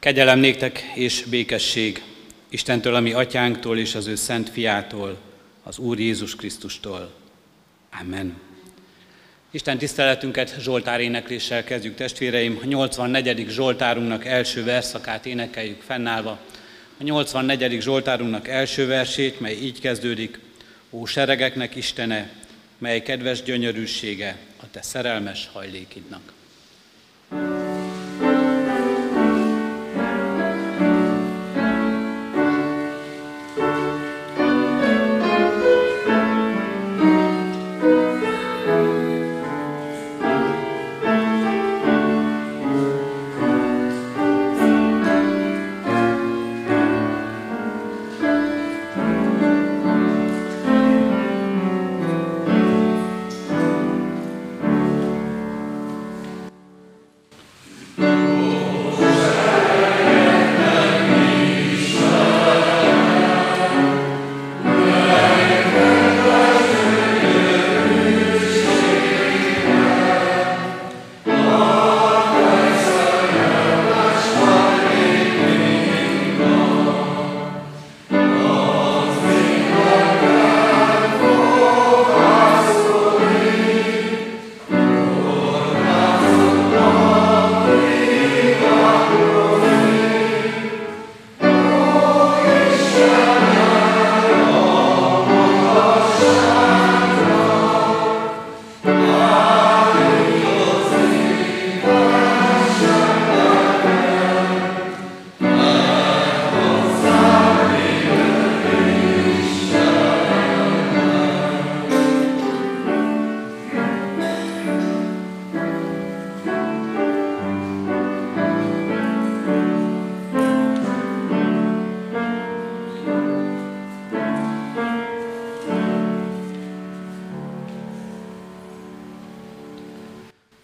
Kegyelem néktek és békesség Istentől, ami atyánktól és az ő szent fiától, az Úr Jézus Krisztustól. Amen. Isten tiszteletünket Zsoltár énekléssel kezdjük testvéreim. A 84. Zsoltárunknak első verszakát énekeljük fennállva. A 84. Zsoltárunknak első versét, mely így kezdődik. Ó seregeknek Istene, mely kedves gyönyörűsége a te szerelmes hajlékidnak.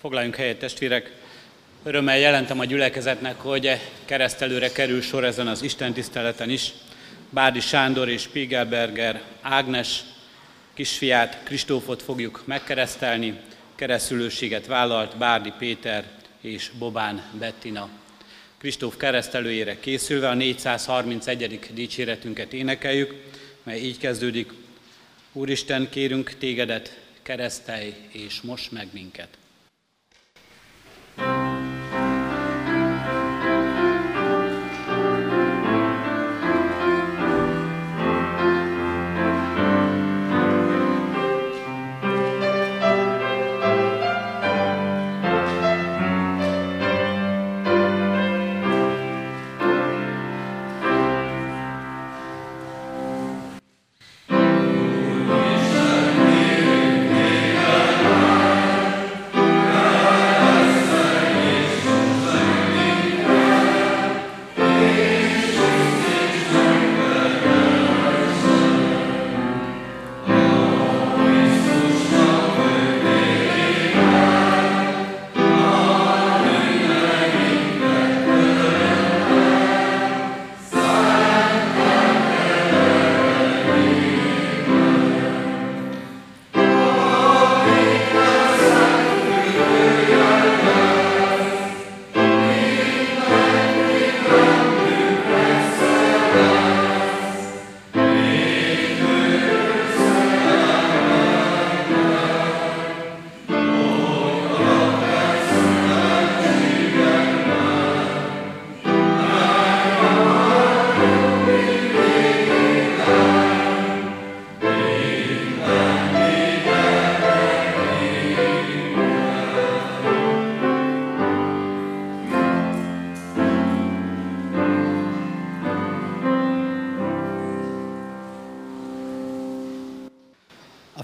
Foglaljunk helyet, testvérek! Örömmel jelentem a gyülekezetnek, hogy keresztelőre kerül sor ezen az Isten tiszteleten is. Bárdi Sándor és Spiegelberger Ágnes kisfiát, Kristófot fogjuk megkeresztelni. Keresztülőséget vállalt Bárdi Péter és Bobán Bettina. Kristóf keresztelőjére készülve a 431. dicséretünket énekeljük, mely így kezdődik. Úristen, kérünk tégedet, keresztelj és most meg minket.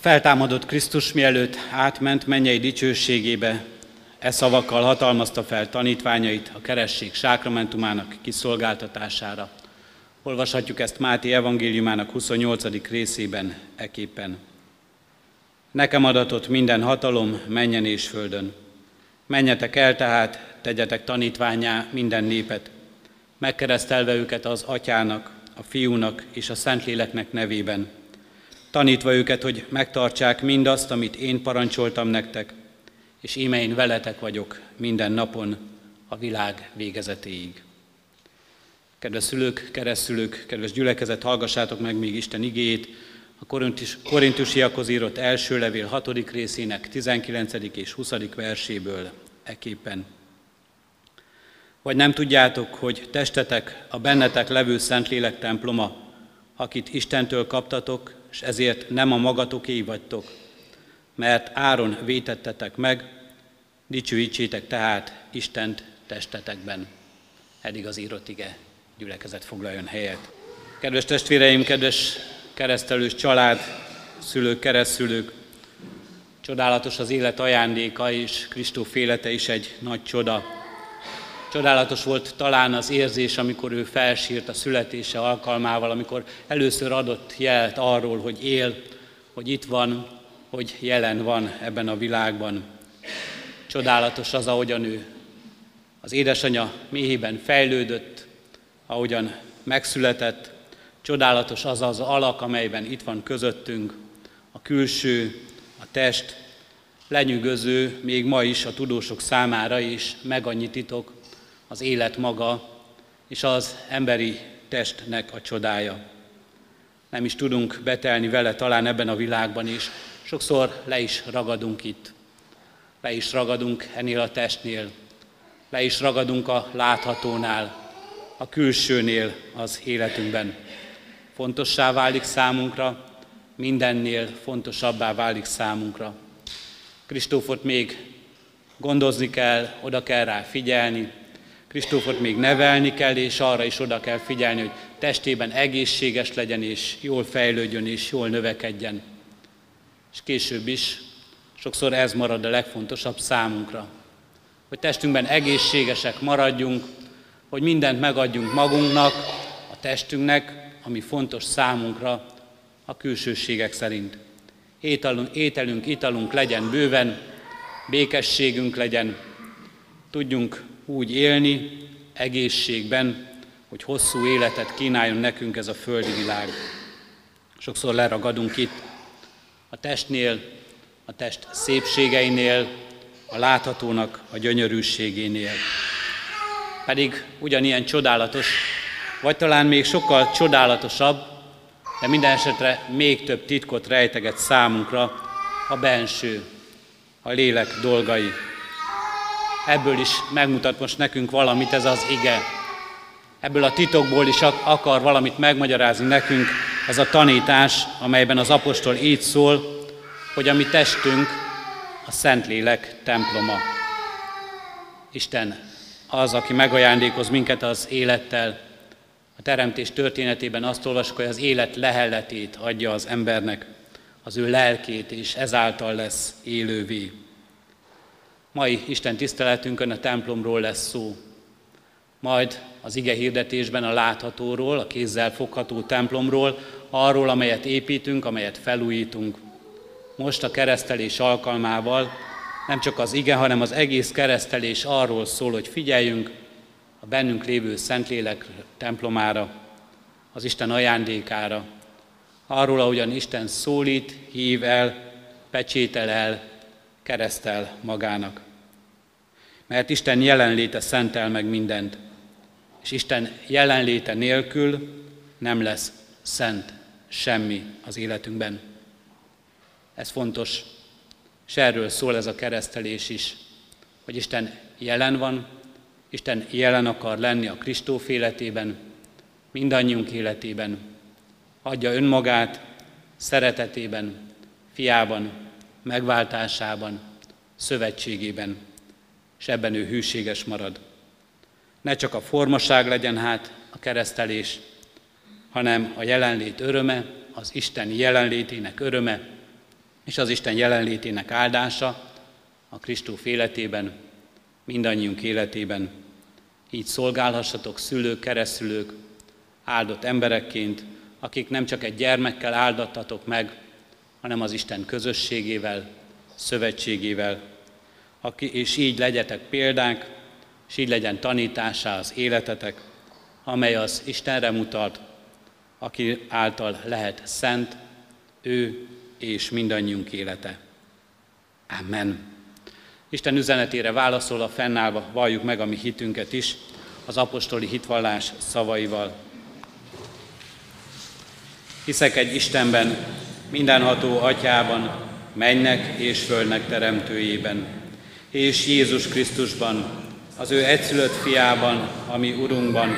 Feltámadott Krisztus mielőtt átment mennyei dicsőségébe, e szavakkal hatalmazta fel tanítványait a keresség sákramentumának kiszolgáltatására. Olvashatjuk ezt Máté evangéliumának 28. részében eképpen. Nekem adatott minden hatalom menjen és földön. Menjetek el tehát, tegyetek tanítványá minden népet, megkeresztelve őket az atyának, a fiúnak és a szentléleknek nevében, tanítva őket, hogy megtartsák mindazt, amit én parancsoltam nektek, és íme én veletek vagyok minden napon a világ végezetéig. Kedves szülők, keresztülők, kedves gyülekezet, hallgassátok meg még Isten igéjét, a Korintus, Korintusiakhoz írott első levél 6. részének 19. és 20. verséből eképpen. Vagy nem tudjátok, hogy testetek a bennetek levő Szentlélek temploma, akit Istentől kaptatok, és ezért nem a magatoké vagytok, mert áron vétettetek meg, dicsőítsétek tehát Istent testetekben. Eddig az írott ige gyülekezet foglaljon helyet. Kedves testvéreim, kedves keresztelős család, szülők, keresztülők, csodálatos az élet ajándéka, és Kristóf élete is egy nagy csoda. Csodálatos volt talán az érzés, amikor ő felsírt a születése alkalmával, amikor először adott jelet arról, hogy él, hogy itt van, hogy jelen van ebben a világban. Csodálatos az, ahogyan ő az édesanyja méhében fejlődött, ahogyan megszületett, csodálatos az az alak, amelyben itt van közöttünk, a külső, a test, lenyűgöző még ma is a tudósok számára is meg annyi titok, az élet maga és az emberi testnek a csodája. Nem is tudunk betelni vele talán ebben a világban is, sokszor le is ragadunk itt. Le is ragadunk ennél a testnél, le is ragadunk a láthatónál, a külsőnél az életünkben. Fontossá válik számunkra, mindennél fontosabbá válik számunkra. Kristófot még gondozni kell, oda kell rá figyelni, Kristófot még nevelni kell, és arra is oda kell figyelni, hogy testében egészséges legyen, és jól fejlődjön, és jól növekedjen. És később is sokszor ez marad a legfontosabb számunkra, hogy testünkben egészségesek maradjunk, hogy mindent megadjunk magunknak, a testünknek, ami fontos számunkra a külsőségek szerint. Ételünk, ételünk, italunk legyen bőven, békességünk legyen, tudjunk úgy élni, egészségben, hogy hosszú életet kínáljon nekünk ez a földi világ. Sokszor leragadunk itt a testnél, a test szépségeinél, a láthatónak a gyönyörűségénél. Pedig ugyanilyen csodálatos, vagy talán még sokkal csodálatosabb, de minden esetre még több titkot rejteget számunkra a benső, a lélek dolgai. Ebből is megmutat most nekünk valamit ez az ige. Ebből a titokból is akar valamit megmagyarázni nekünk ez a tanítás, amelyben az apostol így szól, hogy a mi testünk a Szentlélek temploma. Isten az, aki megajándékoz minket az élettel. A teremtés történetében azt olvasok, hogy az élet lehelletét adja az embernek, az ő lelkét, és ezáltal lesz élővé. Mai Isten tiszteletünkön a templomról lesz szó. Majd az ige hirdetésben a láthatóról, a kézzel fogható templomról, arról, amelyet építünk, amelyet felújítunk. Most a keresztelés alkalmával nem csak az ige, hanem az egész keresztelés arról szól, hogy figyeljünk a bennünk lévő Szentlélek templomára, az Isten ajándékára, arról, ahogyan Isten szólít, hív el, pecsétel el, keresztel magának. Mert Isten jelenléte szentel meg mindent, és Isten jelenléte nélkül nem lesz szent semmi az életünkben. Ez fontos, és erről szól ez a keresztelés is, hogy Isten jelen van, Isten jelen akar lenni a Kristóf életében, mindannyiunk életében. Adja önmagát szeretetében, fiában, megváltásában, szövetségében, és ebben ő hűséges marad. Ne csak a formaság legyen hát a keresztelés, hanem a jelenlét öröme, az Isten jelenlétének öröme, és az Isten jelenlétének áldása a Kristóf életében, mindannyiunk életében. Így szolgálhassatok szülők, keresztülők, áldott emberekként, akik nem csak egy gyermekkel áldattatok meg, hanem az Isten közösségével, szövetségével, aki, és így legyetek példák, és így legyen tanításá az életetek, amely az Istenre mutat, aki által lehet szent, ő és mindannyiunk élete. Amen. Isten üzenetére válaszolva, fennállva valljuk meg a mi hitünket is. az apostoli hitvallás szavaival. Hiszek egy Istenben, mindenható atyában, mennek és földnek teremtőjében, és Jézus Krisztusban, az ő egyszülött fiában, ami Urunkban,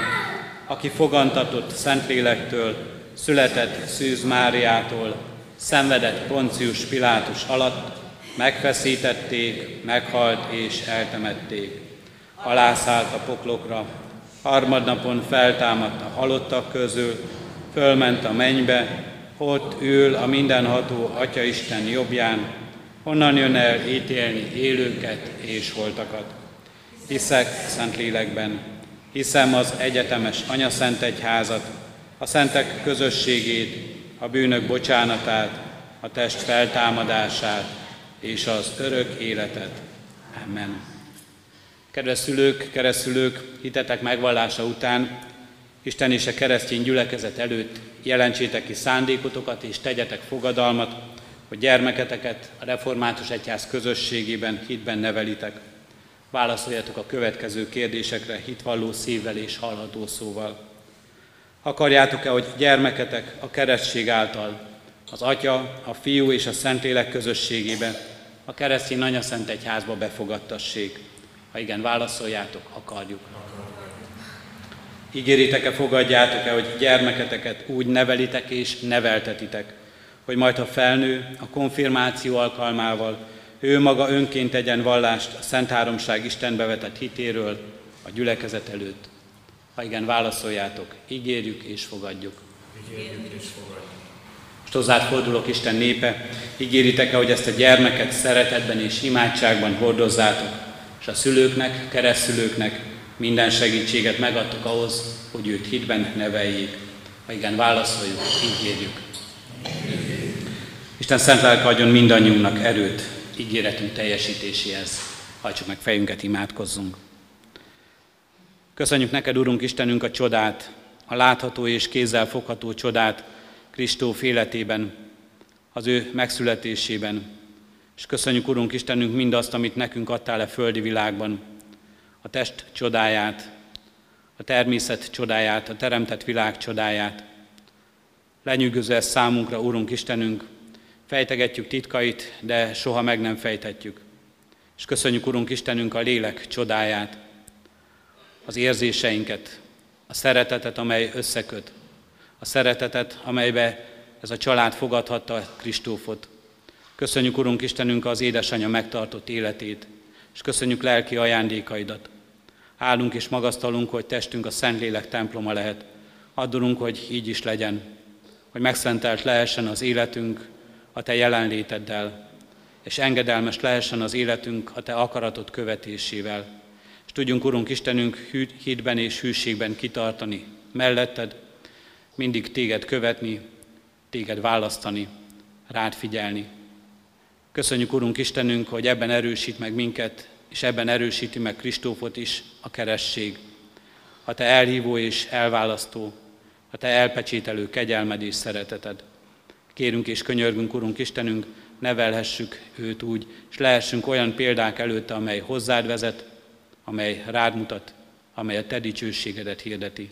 aki fogantatott Szentlélektől, született Szűz Máriától, szenvedett Poncius Pilátus alatt, megfeszítették, meghalt és eltemették. Alászállt a poklokra, harmadnapon feltámadt a halottak közül, fölment a mennybe, ott ül a mindenható Atya Isten jobbján, honnan jön el ítélni élőket és holtakat. Hiszek Szentlélekben, hiszem az egyetemes Anya Szent Egyházat, a szentek közösségét, a bűnök bocsánatát, a test feltámadását és az örök életet. Amen. Kedves szülők, keresztülők, hitetek megvallása után Isten és a keresztény gyülekezet előtt jelentsétek ki szándékotokat és tegyetek fogadalmat, hogy gyermeketeket a református egyház közösségében hitben nevelitek. Válaszoljatok a következő kérdésekre hitvalló szívvel és hallható szóval. Akarjátok-e, hogy gyermeketek a keresztség által az Atya, a Fiú és a Szentlélek közösségébe, a keresztény Anya Szent Egyházba befogadtassék? Ha igen, válaszoljátok, akarjuk. Ígéritek-e, fogadjátok-e, hogy gyermeketeket úgy nevelitek és neveltetitek, hogy majd ha felnő, a konfirmáció alkalmával ő maga önként tegyen vallást a Szent Háromság Istenbe vetett hitéről a gyülekezet előtt. Ha igen, válaszoljátok, ígérjük és fogadjuk. Ígérjük és fogadjuk. Most hozzád fordulok, Isten népe, ígéritek-e, hogy ezt a gyermeket szeretetben és imádságban hordozzátok, és a szülőknek, keresztülőknek minden segítséget megadtok ahhoz, hogy őt hitben neveljék. Ha igen, válaszoljuk, ígérjük. Isten szent lelke adjon mindannyiunknak erőt ígéretünk teljesítéséhez. Hajtsuk meg fejünket, imádkozzunk. Köszönjük neked, Urunk Istenünk, a csodát, a látható és kézzel fogható csodát Kristóf életében, az ő megszületésében. És köszönjük, Urunk Istenünk, mindazt, amit nekünk adtál a földi világban, a test csodáját, a természet csodáját, a teremtett világ csodáját. Lenyűgöző ez számunkra, Urunk Istenünk, fejtegetjük titkait, de soha meg nem fejthetjük. És köszönjük, Urunk Istenünk, a lélek csodáját, az érzéseinket, a szeretetet, amely összeköt, a szeretetet, amelybe ez a család fogadhatta Kristófot. Köszönjük, Urunk Istenünk, az édesanyja megtartott életét, és köszönjük lelki ajándékaidat. Állunk és magasztalunk, hogy testünk a Szentlélek temploma lehet. Addulunk, hogy így is legyen, hogy megszentelt lehessen az életünk a Te jelenléteddel, és engedelmes lehessen az életünk a Te akaratot követésével. És tudjunk, Urunk Istenünk, hídben és hűségben kitartani melletted, mindig Téged követni, Téged választani, rád figyelni. Köszönjük, Urunk Istenünk, hogy ebben erősít meg minket, és ebben erősíti meg Kristófot is a keresség. A Te elhívó és elválasztó, a Te elpecsételő kegyelmed és szereteted. Kérünk és könyörgünk, Urunk Istenünk, nevelhessük őt úgy, és lehessünk olyan példák előtte, amely hozzád vezet, amely rád mutat, amely a te dicsőségedet hirdeti.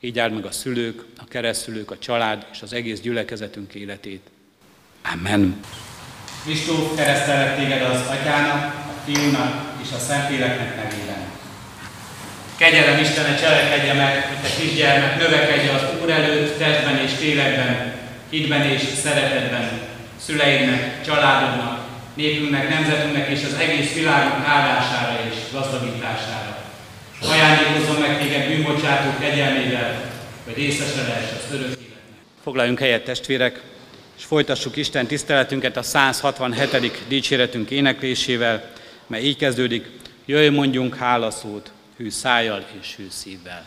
Így áld meg a szülők, a keresztülők, a család és az egész gyülekezetünk életét. Amen. Kristóf keresztelek téged az Atyának, a Fiúnak és a Szentléleknek nevében. Kegyelem Istene cselekedje meg, hogy te kisgyermek növekedje az Úr előtt, testben és télekben, hitben és szeretetben, szüleidnek, családodnak, népünknek, nemzetünknek és az egész világunk áldására és gazdagítására. Ajándékozzon meg téged bűnbocsátó kegyelmével, hogy részese lehess az örök életnek. Foglaljunk helyet, testvérek, és folytassuk Isten tiszteletünket a 167. dicséretünk éneklésével, mely így kezdődik, jöjj mondjunk hálaszót, hű szájjal és hű szívvel.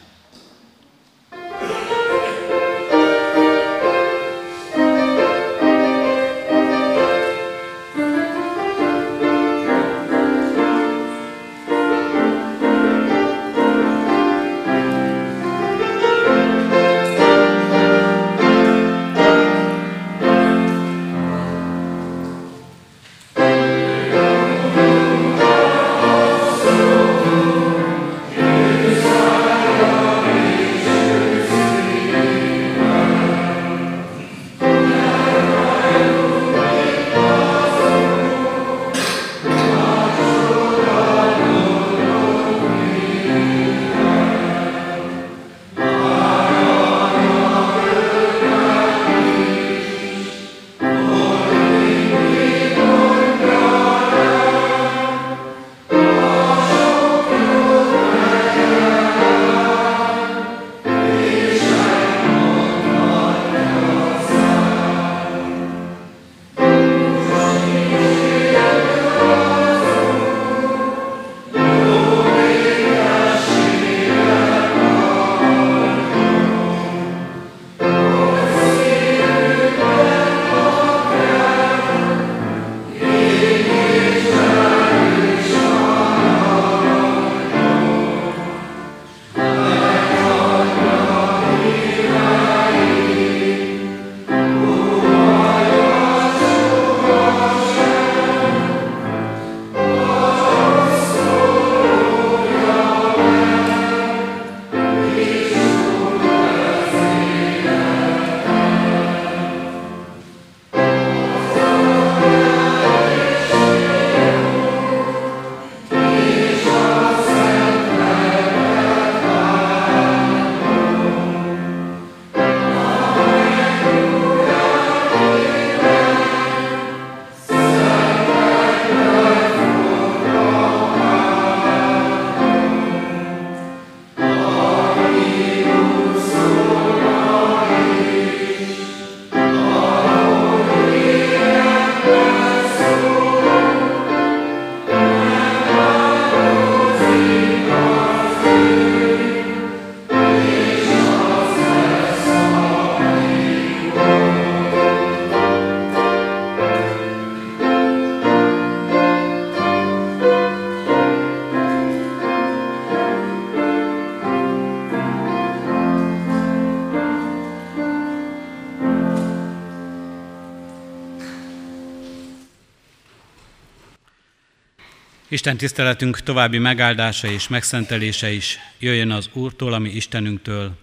Isten tiszteletünk további megáldása és megszentelése is jöjjön az Úrtól, ami Istenünktől,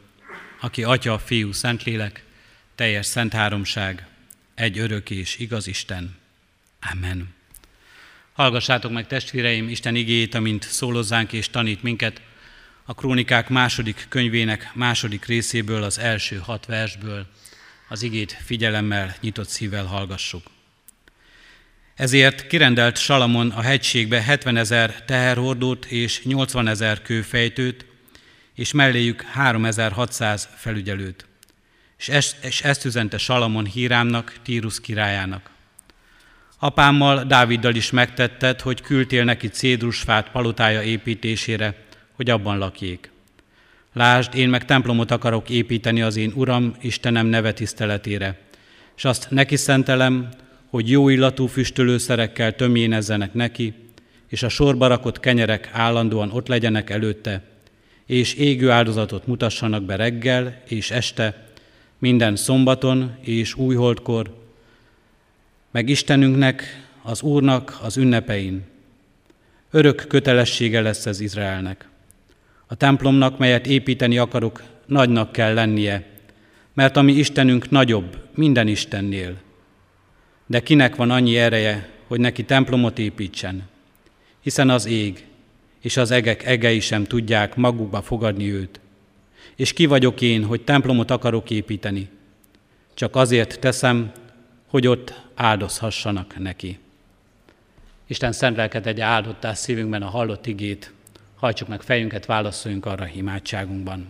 aki Atya, Fiú, Szentlélek, teljes szent háromság, egy örök és igaz Isten. Amen. Hallgassátok meg testvéreim Isten igéjét, amint szólozzánk és tanít minket a Krónikák második könyvének második részéből, az első hat versből. Az igét figyelemmel, nyitott szívvel hallgassuk. Ezért kirendelt Salamon a hegységbe 70 ezer teherhordót és 80 ezer kőfejtőt, és melléjük 3600 felügyelőt. És ezt, és ezt üzente Salamon Hírámnak, Tírus királyának. Apámmal, Dáviddal is megtetted, hogy küldtél neki cédrusfát palotája építésére, hogy abban lakjék. Lásd, én meg templomot akarok építeni az én Uram, Istenem neve tiszteletére, és azt neki szentelem, hogy jó illatú füstölőszerekkel tömjénezzenek neki, és a sorba rakott kenyerek állandóan ott legyenek előtte, és égő áldozatot mutassanak be reggel és este, minden szombaton és újholdkor, meg Istenünknek, az Úrnak az ünnepein. Örök kötelessége lesz ez Izraelnek. A templomnak, melyet építeni akarok, nagynak kell lennie, mert ami Istenünk nagyobb minden Istennél. De kinek van annyi ereje, hogy neki templomot építsen? Hiszen az ég és az egek egei sem tudják magukba fogadni őt. És ki vagyok én, hogy templomot akarok építeni? Csak azért teszem, hogy ott áldozhassanak neki. Isten szent lelket egy áldottás szívünkben a hallott igét, hajtsuk meg fejünket, válaszoljunk arra imádságunkban.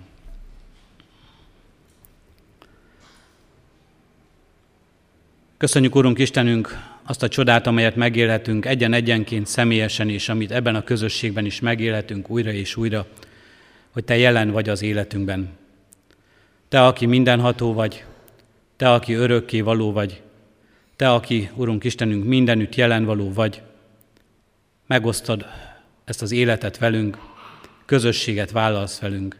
Köszönjük, Urunk Istenünk, azt a csodát, amelyet megélhetünk egyen-egyenként személyesen, és amit ebben a közösségben is megélhetünk újra és újra, hogy Te jelen vagy az életünkben. Te, aki mindenható vagy, Te, aki örökké való vagy, Te, aki, Urunk Istenünk, mindenütt jelen való vagy, megosztod ezt az életet velünk, közösséget vállalsz velünk.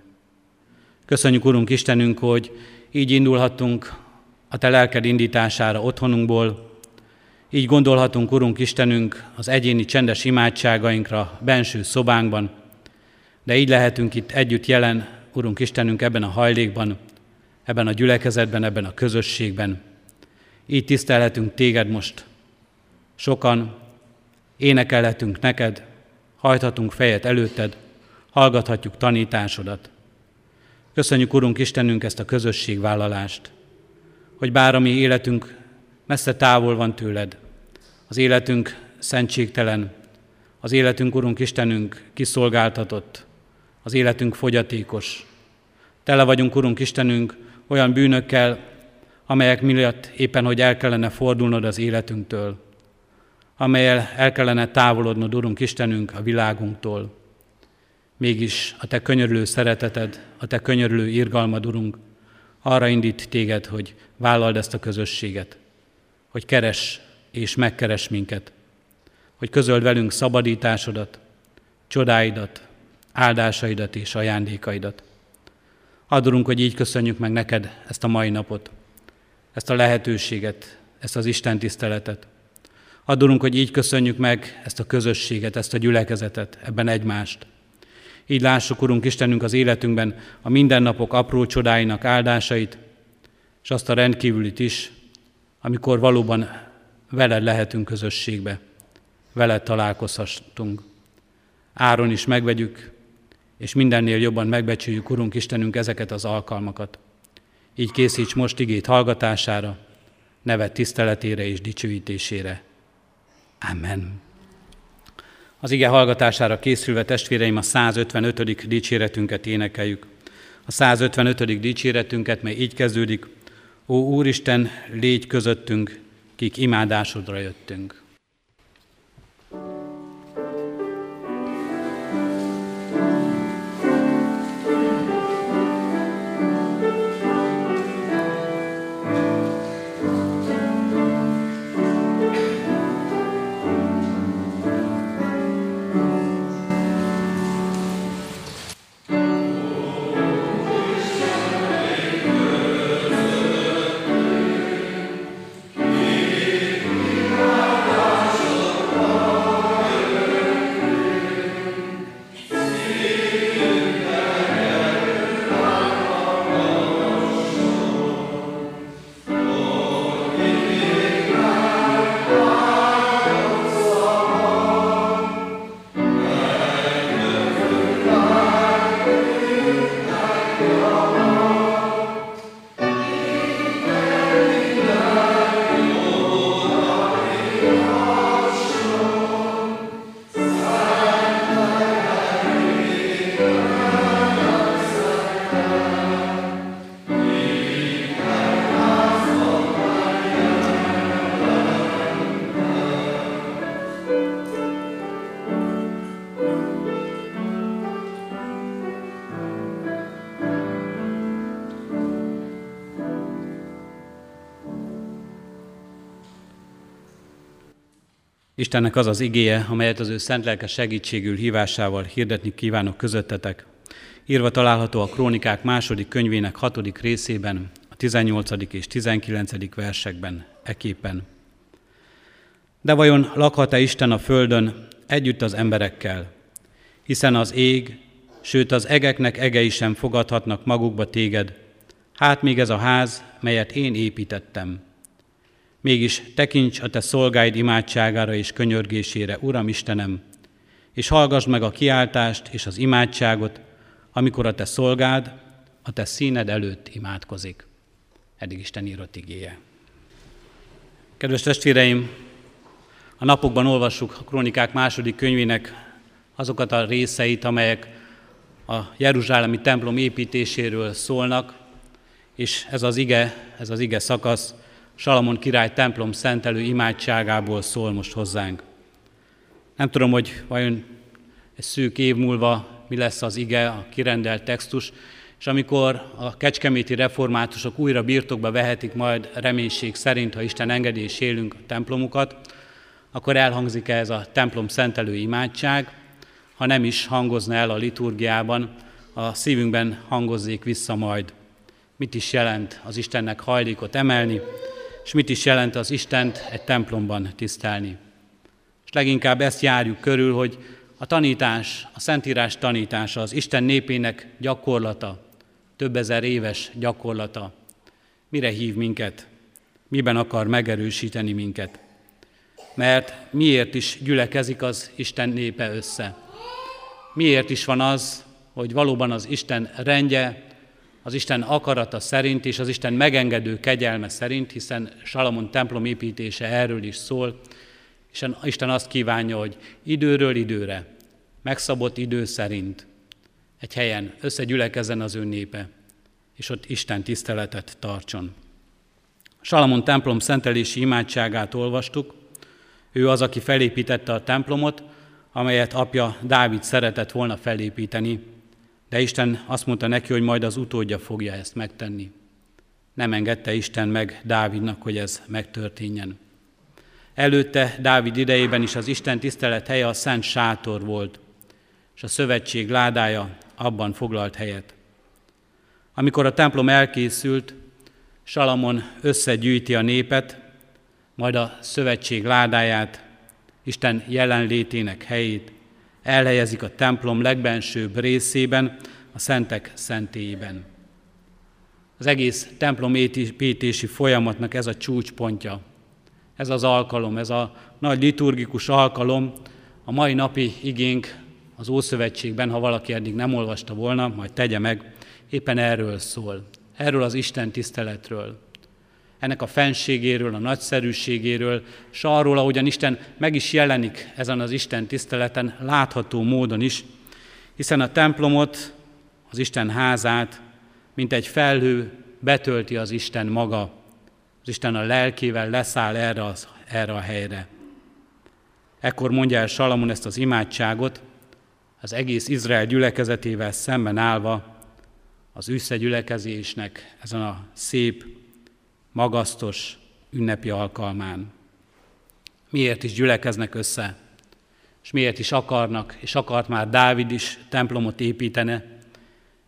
Köszönjük, Urunk Istenünk, hogy így indulhattunk a Te lelked indítására otthonunkból, így gondolhatunk, Urunk Istenünk, az egyéni csendes imádságainkra benső szobánkban, de így lehetünk itt együtt jelen, Urunk Istenünk, ebben a hajlékban, ebben a gyülekezetben, ebben a közösségben. Így tisztelhetünk Téged most. Sokan énekelhetünk neked, hajthatunk fejet előtted, hallgathatjuk tanításodat. Köszönjük, Urunk Istenünk, ezt a közösségvállalást, hogy bár a mi életünk messze távol van tőled, az életünk szentségtelen, az életünk, Urunk Istenünk, kiszolgáltatott, az életünk fogyatékos. Tele vagyunk, Urunk Istenünk, olyan bűnökkel, amelyek miatt éppen, hogy el kellene fordulnod az életünktől, amelyel el kellene távolodnod, Urunk Istenünk, a világunktól. Mégis a Te könyörülő szereteted, a Te könyörülő irgalmad, Urunk, arra indít téged, hogy vállald ezt a közösséget, hogy keres és megkeres minket, hogy közöld velünk szabadításodat, csodáidat, áldásaidat és ajándékaidat. Adorunk, hogy így köszönjük meg neked ezt a mai napot, ezt a lehetőséget, ezt az Isten tiszteletet. Adorunk, hogy így köszönjük meg ezt a közösséget, ezt a gyülekezetet, ebben egymást. Így lássuk, Urunk Istenünk, az életünkben a mindennapok apró csodáinak áldásait, és azt a rendkívülit is, amikor valóban veled lehetünk közösségbe, veled találkozhatunk. Áron is megvegyük, és mindennél jobban megbecsüljük, Urunk Istenünk, ezeket az alkalmakat. Így készíts most igét hallgatására, nevet tiszteletére és dicsőítésére. Amen. Az ige hallgatására készülve testvéreim a 155. dicséretünket énekeljük. A 155. dicséretünket, mely így kezdődik, Ó Úristen, légy közöttünk, kik imádásodra jöttünk. Istennek az az igéje, amelyet az ő szent lelke segítségül hívásával hirdetni kívánok közöttetek. Írva található a Krónikák második könyvének hatodik részében, a 18. és 19. versekben, eképpen. De vajon lakhat-e Isten a földön együtt az emberekkel? Hiszen az ég, sőt az egeknek egei sem fogadhatnak magukba téged, hát még ez a ház, melyet én építettem. Mégis tekints a te szolgáid imádságára és könyörgésére, Uram Istenem, és hallgass meg a kiáltást és az imádságot, amikor a te szolgád a te színed előtt imádkozik. Eddig Isten írott igéje. Kedves testvéreim, a napokban olvassuk a Krónikák második könyvének azokat a részeit, amelyek a Jeruzsálemi templom építéséről szólnak, és ez az ige, ez az ige szakasz Salamon király templom szentelő imádságából szól most hozzánk. Nem tudom, hogy vajon egy szűk év múlva mi lesz az ige, a kirendelt textus, és amikor a kecskeméti reformátusok újra birtokba vehetik majd reménység szerint, ha Isten engedi és élünk a templomukat, akkor elhangzik ez a templom szentelő imádság, ha nem is hangozna el a liturgiában, a szívünkben hangozzék vissza majd. Mit is jelent az Istennek hajlékot emelni, és mit is jelent az Istent egy templomban tisztelni. És leginkább ezt járjuk körül, hogy a tanítás, a Szentírás tanítása, az Isten népének gyakorlata, több ezer éves gyakorlata, mire hív minket, miben akar megerősíteni minket. Mert miért is gyülekezik az Isten népe össze? Miért is van az, hogy valóban az Isten rendje, az Isten akarata szerint és az Isten megengedő kegyelme szerint, hiszen Salamon templom építése erről is szól, és Isten azt kívánja, hogy időről időre, megszabott idő szerint egy helyen összegyülekezzen az ő népe, és ott Isten tiszteletet tartson. Salamon templom szentelési imádságát olvastuk, ő az, aki felépítette a templomot, amelyet apja Dávid szeretett volna felépíteni, de Isten azt mondta neki, hogy majd az utódja fogja ezt megtenni. Nem engedte Isten meg Dávidnak, hogy ez megtörténjen. Előtte Dávid idejében is az Isten tisztelet helye a Szent Sátor volt, és a szövetség ládája abban foglalt helyet. Amikor a templom elkészült, Salamon összegyűjti a népet, majd a szövetség ládáját, Isten jelenlétének helyét elhelyezik a templom legbensőbb részében, a szentek szentélyében. Az egész templom építési folyamatnak ez a csúcspontja, ez az alkalom, ez a nagy liturgikus alkalom, a mai napi igénk az Ószövetségben, ha valaki eddig nem olvasta volna, majd tegye meg, éppen erről szól. Erről az Isten tiszteletről. Ennek a fenségéről, a nagyszerűségéről, és arról, ahogyan Isten meg is jelenik ezen az Isten tiszteleten, látható módon is, hiszen a templomot, az Isten házát, mint egy felhő betölti az Isten maga. Az Isten a lelkével leszáll erre, az, erre a helyre. Ekkor mondja el Salamon ezt az imádságot, az egész Izrael gyülekezetével szemben állva az összegyülekezésnek ezen a szép, magasztos ünnepi alkalmán. Miért is gyülekeznek össze, és miért is akarnak, és akart már Dávid is templomot építene,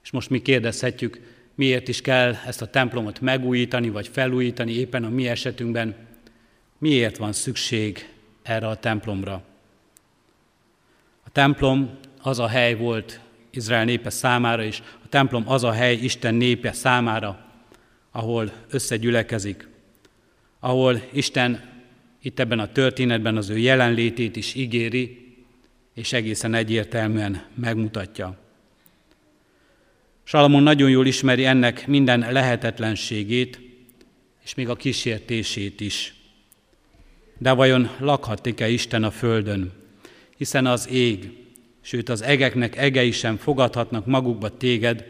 és most mi kérdezhetjük, miért is kell ezt a templomot megújítani, vagy felújítani éppen a mi esetünkben, miért van szükség erre a templomra. A templom az a hely volt Izrael népe számára, és a templom az a hely Isten népe számára, ahol összegyülekezik, ahol Isten itt ebben a történetben az ő jelenlétét is ígéri, és egészen egyértelműen megmutatja. Salamon nagyon jól ismeri ennek minden lehetetlenségét, és még a kísértését is. De vajon lakhatik-e Isten a földön? Hiszen az ég, sőt az egeknek egei sem fogadhatnak magukba téged,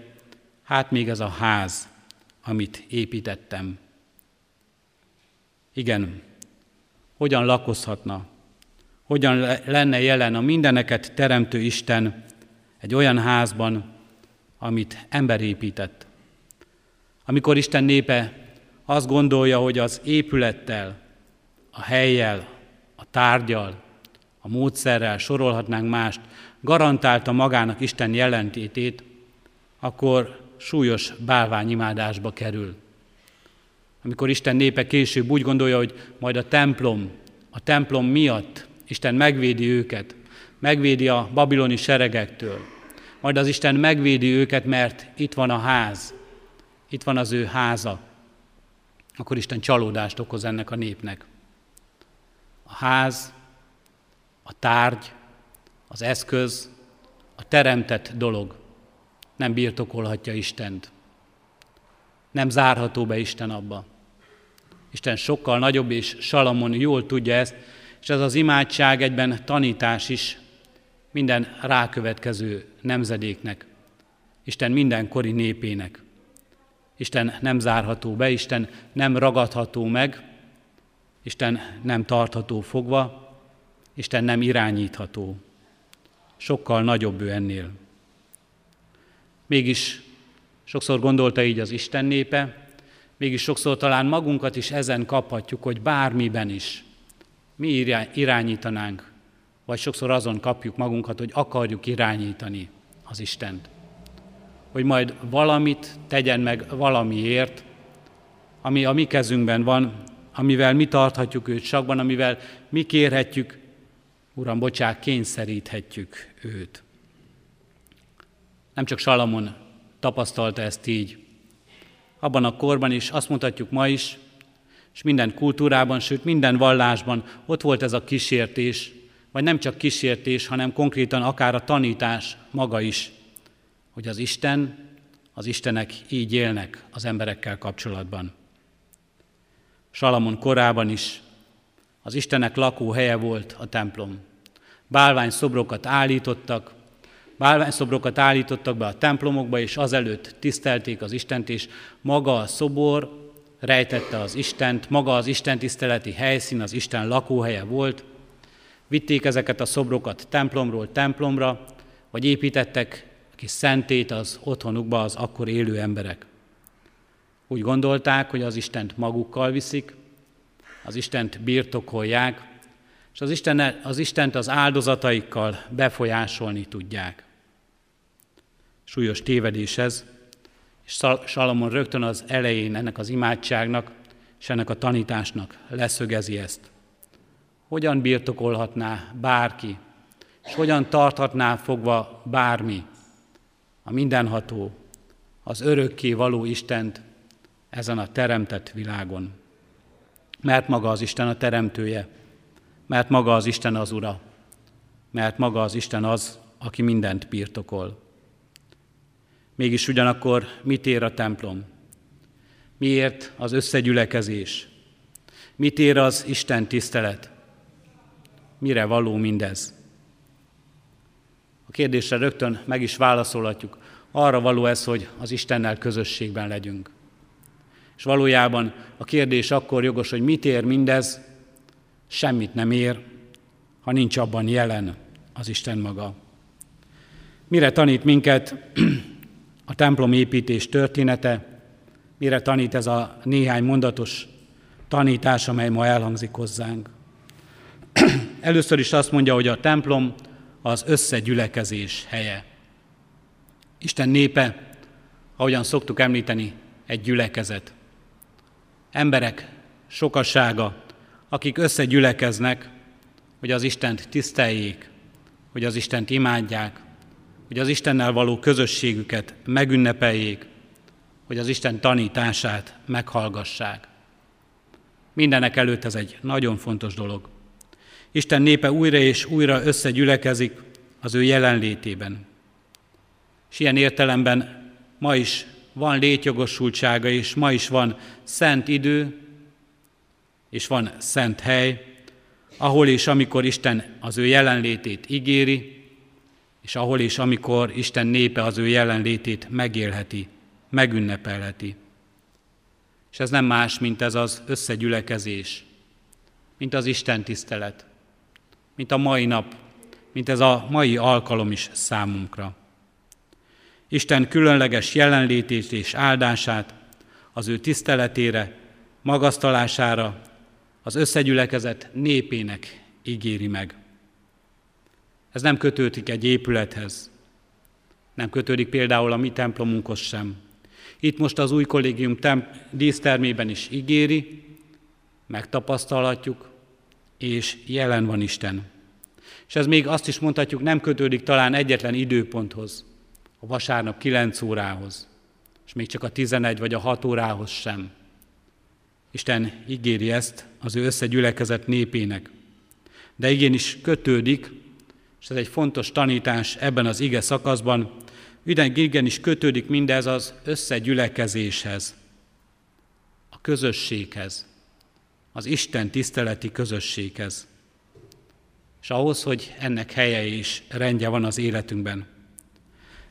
hát még ez a ház, amit építettem. Igen, hogyan lakozhatna, hogyan lenne jelen a mindeneket teremtő Isten egy olyan házban, amit ember épített. Amikor Isten népe azt gondolja, hogy az épülettel, a helyjel, a tárgyal, a módszerrel, sorolhatnánk mást, garantálta magának Isten jelentétét, akkor súlyos bálványimádásba kerül. Amikor Isten népe később úgy gondolja, hogy majd a templom, a templom miatt Isten megvédi őket, megvédi a babiloni seregektől, majd az Isten megvédi őket, mert itt van a ház, itt van az ő háza, akkor Isten csalódást okoz ennek a népnek. A ház, a tárgy, az eszköz, a teremtett dolog nem birtokolhatja Istent. Nem zárható be Isten abba. Isten sokkal nagyobb, és Salamon jól tudja ezt, és ez az imádság egyben tanítás is minden rákövetkező nemzedéknek, Isten mindenkori népének. Isten nem zárható be, Isten nem ragadható meg, Isten nem tartható fogva, Isten nem irányítható. Sokkal nagyobb ő ennél. Mégis sokszor gondolta így az Isten népe, mégis sokszor talán magunkat is ezen kaphatjuk, hogy bármiben is mi irányítanánk, vagy sokszor azon kapjuk magunkat, hogy akarjuk irányítani az Istent. Hogy majd valamit tegyen meg valamiért, ami a mi kezünkben van, amivel mi tarthatjuk őt sakban, amivel mi kérhetjük, Uram, bocsák, kényszeríthetjük őt. Nem csak Salamon tapasztalta ezt így. Abban a korban is, azt mondhatjuk ma is, és minden kultúrában, sőt minden vallásban ott volt ez a kísértés, vagy nem csak kísértés, hanem konkrétan akár a tanítás maga is, hogy az Isten, az Istenek így élnek az emberekkel kapcsolatban. Salamon korában is az Istenek lakóhelye volt a templom. Bálvány szobrokat állítottak, bálvány szobrokat állítottak be a templomokba, és azelőtt tisztelték az Istent, és maga a szobor rejtette az Istent, maga az Isten tiszteleti helyszín, az Isten lakóhelye volt. Vitték ezeket a szobrokat templomról templomra, vagy építettek kis szentét az otthonukba az akkor élő emberek. Úgy gondolták, hogy az Istent magukkal viszik, az Istent birtokolják, és az, Isten, az Istent az áldozataikkal befolyásolni tudják. Súlyos tévedés ez, és Salamon rögtön az elején ennek az imádságnak és ennek a tanításnak leszögezi ezt. Hogyan birtokolhatná bárki, és hogyan tarthatná fogva bármi a mindenható, az örökké való Istent ezen a teremtett világon. Mert maga az Isten a teremtője, mert maga az Isten az Ura, mert maga az Isten az, aki mindent birtokol. Mégis ugyanakkor mit ér a templom? Miért az összegyülekezés? Mit ér az Isten tisztelet? Mire való mindez? A kérdésre rögtön meg is válaszolhatjuk. Arra való ez, hogy az Istennel közösségben legyünk. És valójában a kérdés akkor jogos, hogy mit ér mindez, semmit nem ér, ha nincs abban jelen az Isten maga. Mire tanít minket a templom építés története, mire tanít ez a néhány mondatos tanítás, amely ma elhangzik hozzánk. Először is azt mondja, hogy a templom az összegyülekezés helye. Isten népe, ahogyan szoktuk említeni, egy gyülekezet. Emberek sokassága, akik összegyülekeznek, hogy az Istent tiszteljék, hogy az Istent imádják, hogy az Istennel való közösségüket megünnepeljék, hogy az Isten tanítását meghallgassák. Mindenek előtt ez egy nagyon fontos dolog. Isten népe újra és újra összegyülekezik az ő jelenlétében. És ilyen értelemben ma is van létjogosultsága, és ma is van szent idő, és van szent hely, ahol és amikor Isten az ő jelenlétét ígéri, és ahol és amikor Isten népe az ő jelenlétét megélheti, megünnepelheti. És ez nem más, mint ez az összegyülekezés, mint az Isten tisztelet, mint a mai nap, mint ez a mai alkalom is számunkra. Isten különleges jelenlétét és áldását az ő tiszteletére, magasztalására az összegyülekezet népének ígéri meg. Ez nem kötődik egy épülethez. Nem kötődik például a mi templomunkhoz sem. Itt most az új kollégium temp- dísztermében is ígéri, megtapasztalhatjuk, és jelen van Isten. És ez még azt is mondhatjuk, nem kötődik talán egyetlen időponthoz, a vasárnap 9 órához, és még csak a 11 vagy a 6 órához sem. Isten ígéri ezt az ő összegyülekezett népének. De igenis kötődik, és ez egy fontos tanítás ebben az ige szakaszban, igenis kötődik mindez az összegyülekezéshez, a közösséghez, az Isten tiszteleti közösséghez. És ahhoz, hogy ennek helye és rendje van az életünkben.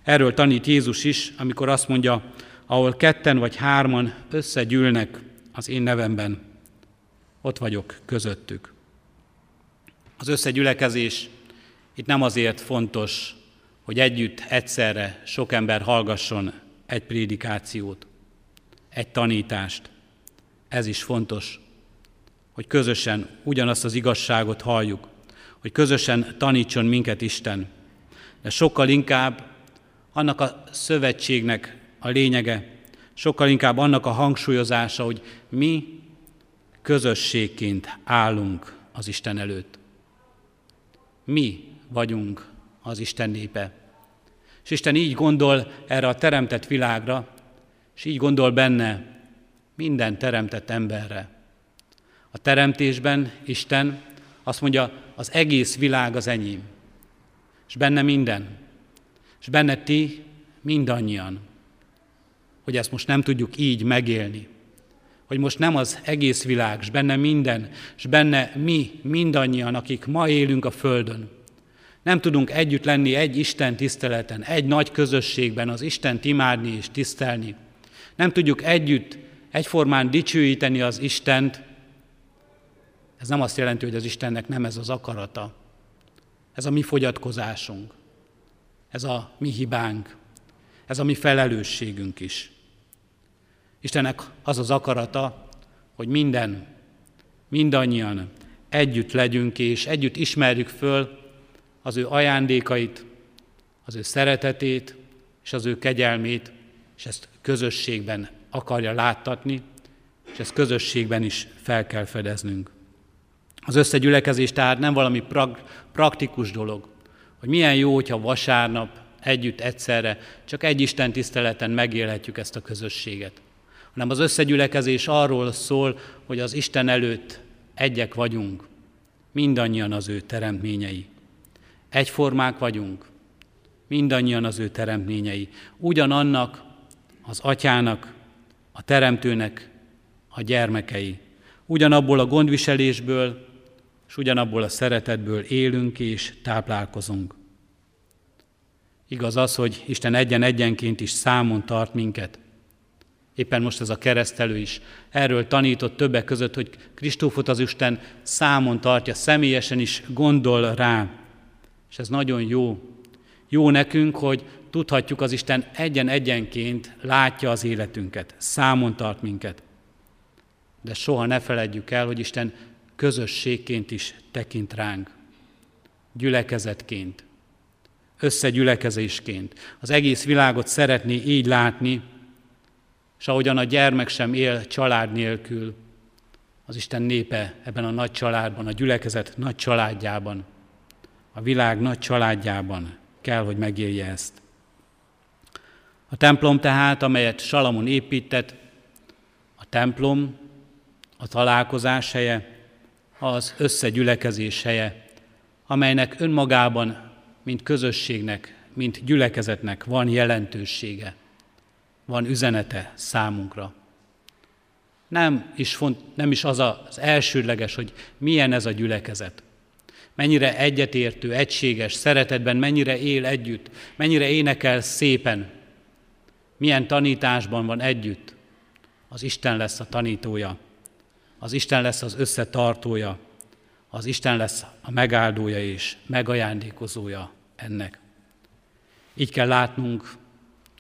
Erről tanít Jézus is, amikor azt mondja, ahol ketten vagy hárman összegyűlnek az én nevemben, ott vagyok közöttük. Az összegyülekezés itt nem azért fontos, hogy együtt egyszerre sok ember hallgasson egy prédikációt, egy tanítást. Ez is fontos, hogy közösen ugyanazt az igazságot halljuk, hogy közösen tanítson minket Isten. De sokkal inkább annak a szövetségnek a lényege, sokkal inkább annak a hangsúlyozása, hogy mi közösségként állunk az Isten előtt. Mi vagyunk az Isten népe. És Isten így gondol erre a teremtett világra, és így gondol benne minden teremtett emberre. A teremtésben Isten azt mondja, az egész világ az enyém, és benne minden, és benne ti mindannyian, hogy ezt most nem tudjuk így megélni, hogy most nem az egész világ, és benne minden, és benne mi mindannyian, akik ma élünk a Földön, nem tudunk együtt lenni egy Isten tiszteleten, egy nagy közösségben az Istent imádni és tisztelni. Nem tudjuk együtt, egyformán dicsőíteni az Istent. Ez nem azt jelenti, hogy az Istennek nem ez az akarata. Ez a mi fogyatkozásunk. Ez a mi hibánk. Ez a mi felelősségünk is. Istennek az az akarata, hogy minden, mindannyian együtt legyünk és együtt ismerjük föl az ő ajándékait, az ő szeretetét és az ő kegyelmét, és ezt közösségben akarja láttatni, és ezt közösségben is fel kell fedeznünk. Az összegyülekezés tehát nem valami pra- praktikus dolog, hogy milyen jó, hogyha vasárnap együtt egyszerre csak egy Isten tiszteleten megélhetjük ezt a közösséget, hanem az összegyülekezés arról szól, hogy az Isten előtt egyek vagyunk, mindannyian az ő teremtményei. Egyformák vagyunk, mindannyian az ő teremtményei. Ugyanannak az atyának, a teremtőnek a gyermekei. Ugyanabból a gondviselésből, és ugyanabból a szeretetből élünk és táplálkozunk. Igaz az, hogy Isten egyen-egyenként is számon tart minket. Éppen most ez a keresztelő is erről tanított többek között, hogy Kristófot az Isten számon tartja, személyesen is gondol rá. És ez nagyon jó. Jó nekünk, hogy tudhatjuk, az Isten egyen-egyenként látja az életünket, számon tart minket. De soha ne feledjük el, hogy Isten közösségként is tekint ránk, gyülekezetként, összegyülekezésként. Az egész világot szeretné így látni, és ahogyan a gyermek sem él család nélkül, az Isten népe ebben a nagy családban, a gyülekezet nagy családjában a világ nagy családjában kell, hogy megélje ezt. A templom tehát, amelyet Salamon épített, a templom, a találkozás helye, az összegyülekezés helye, amelynek önmagában, mint közösségnek, mint gyülekezetnek van jelentősége, van üzenete számunkra. Nem is, font, nem is az az elsődleges, hogy milyen ez a gyülekezet mennyire egyetértő, egységes, szeretetben, mennyire él együtt, mennyire énekel szépen, milyen tanításban van együtt. Az Isten lesz a tanítója, az Isten lesz az összetartója, az Isten lesz a megáldója és megajándékozója ennek. Így kell látnunk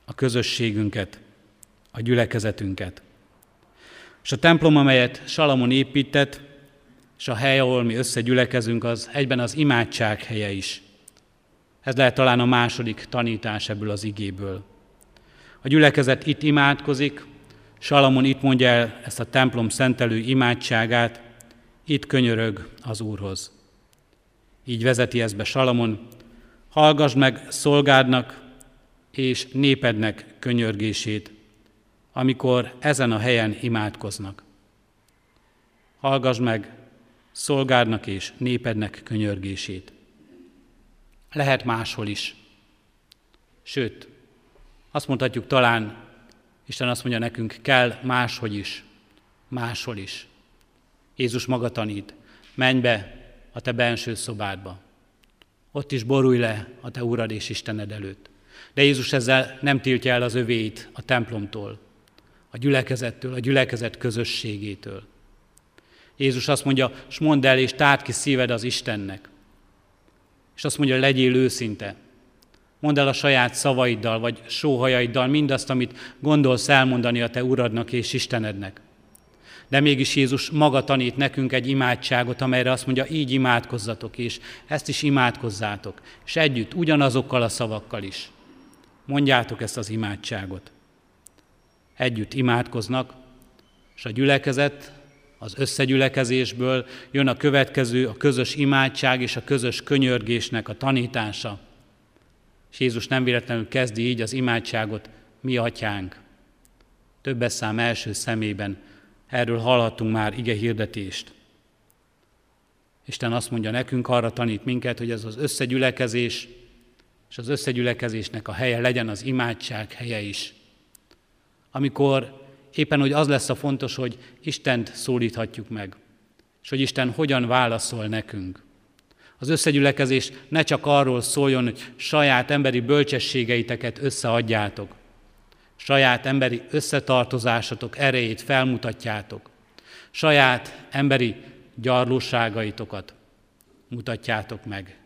a közösségünket, a gyülekezetünket. És a templom, amelyet Salamon épített, és a hely, ahol mi összegyülekezünk, az egyben az imádság helye is. Ez lehet talán a második tanítás ebből az igéből. A gyülekezet itt imádkozik, Salamon itt mondja el ezt a templom szentelő imádságát, itt könyörög az Úrhoz. Így vezeti ezt be Salamon, hallgass meg szolgádnak és népednek könyörgését, amikor ezen a helyen imádkoznak. Hallgass meg szolgádnak és népednek könyörgését. Lehet máshol is. Sőt, azt mondhatjuk talán, Isten azt mondja nekünk, kell máshogy is, máshol is. Jézus maga tanít, menj be a te benső szobádba. Ott is borulj le a te Urad és Istened előtt. De Jézus ezzel nem tiltja el az övéit a templomtól, a gyülekezettől, a gyülekezet közösségétől. Jézus azt mondja, s mondd el, és tárd ki szíved az Istennek. És azt mondja, legyél őszinte. Mondd el a saját szavaiddal, vagy sóhajaiddal mindazt, amit gondolsz elmondani a te Uradnak és Istenednek. De mégis Jézus maga tanít nekünk egy imádságot, amelyre azt mondja, így imádkozzatok, és ezt is imádkozzátok, és együtt, ugyanazokkal a szavakkal is. Mondjátok ezt az imádságot. Együtt imádkoznak, és a gyülekezet az összegyülekezésből jön a következő, a közös imádság és a közös könyörgésnek a tanítása. És Jézus nem véletlenül kezdi így az imádságot, mi atyánk. Többes szám első szemében erről hallhattunk már ige hirdetést. Isten azt mondja nekünk, arra tanít minket, hogy ez az összegyülekezés, és az összegyülekezésnek a helye legyen az imádság helye is. Amikor éppen hogy az lesz a fontos, hogy Istent szólíthatjuk meg, és hogy Isten hogyan válaszol nekünk. Az összegyülekezés ne csak arról szóljon, hogy saját emberi bölcsességeiteket összeadjátok, saját emberi összetartozásatok erejét felmutatjátok, saját emberi gyarlóságaitokat mutatjátok meg.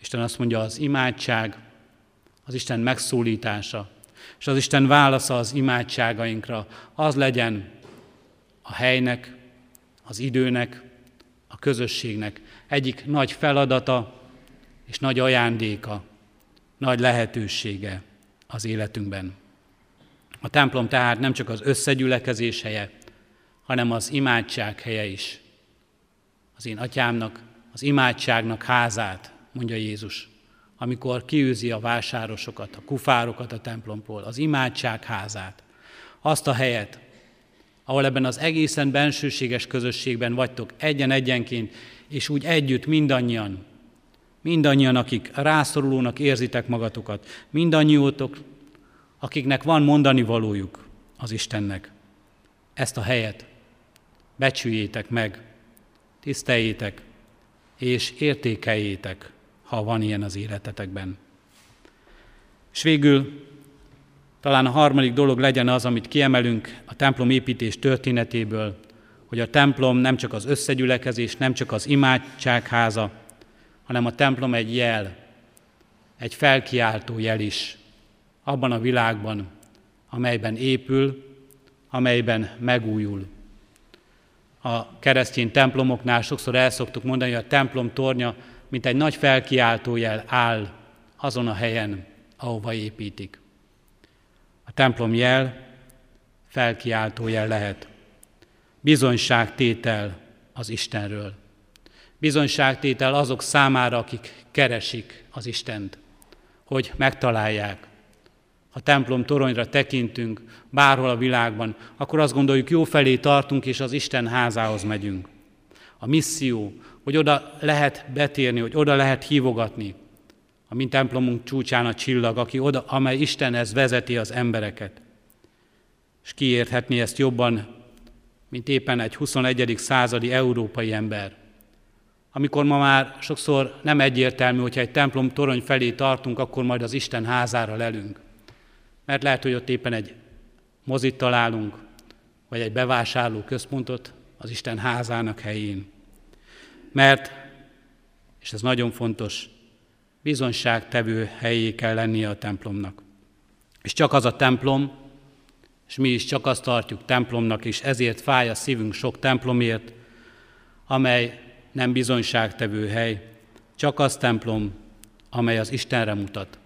Isten azt mondja, az imádság, az Isten megszólítása, és az Isten válasza az imádságainkra az legyen a helynek, az időnek, a közösségnek egyik nagy feladata és nagy ajándéka, nagy lehetősége az életünkben. A templom tehát nem csak az összegyülekezés helye, hanem az imádság helye is. Az én atyámnak, az imádságnak házát, mondja Jézus amikor kiűzi a vásárosokat, a kufárokat a templomból, az imádság házát, azt a helyet, ahol ebben az egészen bensőséges közösségben vagytok egyen-egyenként, és úgy együtt mindannyian, mindannyian, akik rászorulónak érzitek magatokat, mindannyiótok, akiknek van mondani valójuk az Istennek. Ezt a helyet becsüljétek meg, tiszteljétek, és értékeljétek ha van ilyen az életetekben. És végül talán a harmadik dolog legyen az, amit kiemelünk a templom építés történetéből, hogy a templom nem csak az összegyülekezés, nem csak az imádságháza, hanem a templom egy jel, egy felkiáltó jel is abban a világban, amelyben épül, amelyben megújul. A keresztény templomoknál sokszor el szoktuk mondani, hogy a templom tornya mint egy nagy felkiáltójel áll azon a helyen, ahova építik. A templom jel felkiáltójel lehet. Bizonyságtétel az Istenről. Bizonyságtétel azok számára, akik keresik az Istent, hogy megtalálják. Ha templom toronyra tekintünk, bárhol a világban, akkor azt gondoljuk, jó felé tartunk, és az Isten házához megyünk. A misszió, hogy oda lehet betérni, hogy oda lehet hívogatni. A mi templomunk csúcsán a csillag, aki oda, amely Istenhez vezeti az embereket. És kiérthetni ezt jobban, mint éppen egy 21. századi európai ember. Amikor ma már sokszor nem egyértelmű, hogyha egy templom torony felé tartunk, akkor majd az Isten házára lelünk. Mert lehet, hogy ott éppen egy mozit találunk, vagy egy bevásárló központot az Isten házának helyén mert, és ez nagyon fontos, bizonyságtevő helyé kell lennie a templomnak. És csak az a templom, és mi is csak azt tartjuk templomnak, és ezért fáj a szívünk sok templomért, amely nem bizonyságtevő hely, csak az templom, amely az Istenre mutat,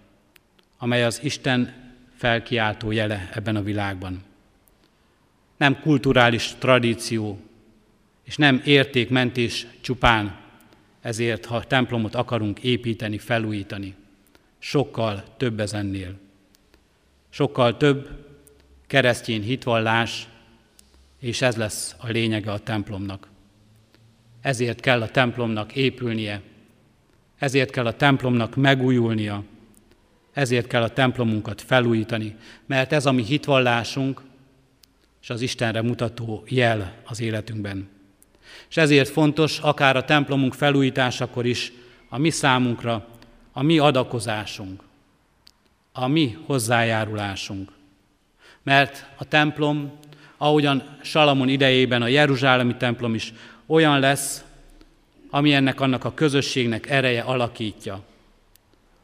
amely az Isten felkiáltó jele ebben a világban. Nem kulturális tradíció, és nem értékmentés csupán, ezért, ha templomot akarunk építeni, felújítani, sokkal több ezennél. Sokkal több keresztény hitvallás, és ez lesz a lényege a templomnak. Ezért kell a templomnak épülnie, ezért kell a templomnak megújulnia, ezért kell a templomunkat felújítani, mert ez a mi hitvallásunk, és az Istenre mutató jel az életünkben. És ezért fontos, akár a templomunk felújításakor is, a mi számunkra, a mi adakozásunk, a mi hozzájárulásunk. Mert a templom, ahogyan Salamon idejében a Jeruzsálemi templom is olyan lesz, ami ennek annak a közösségnek ereje alakítja.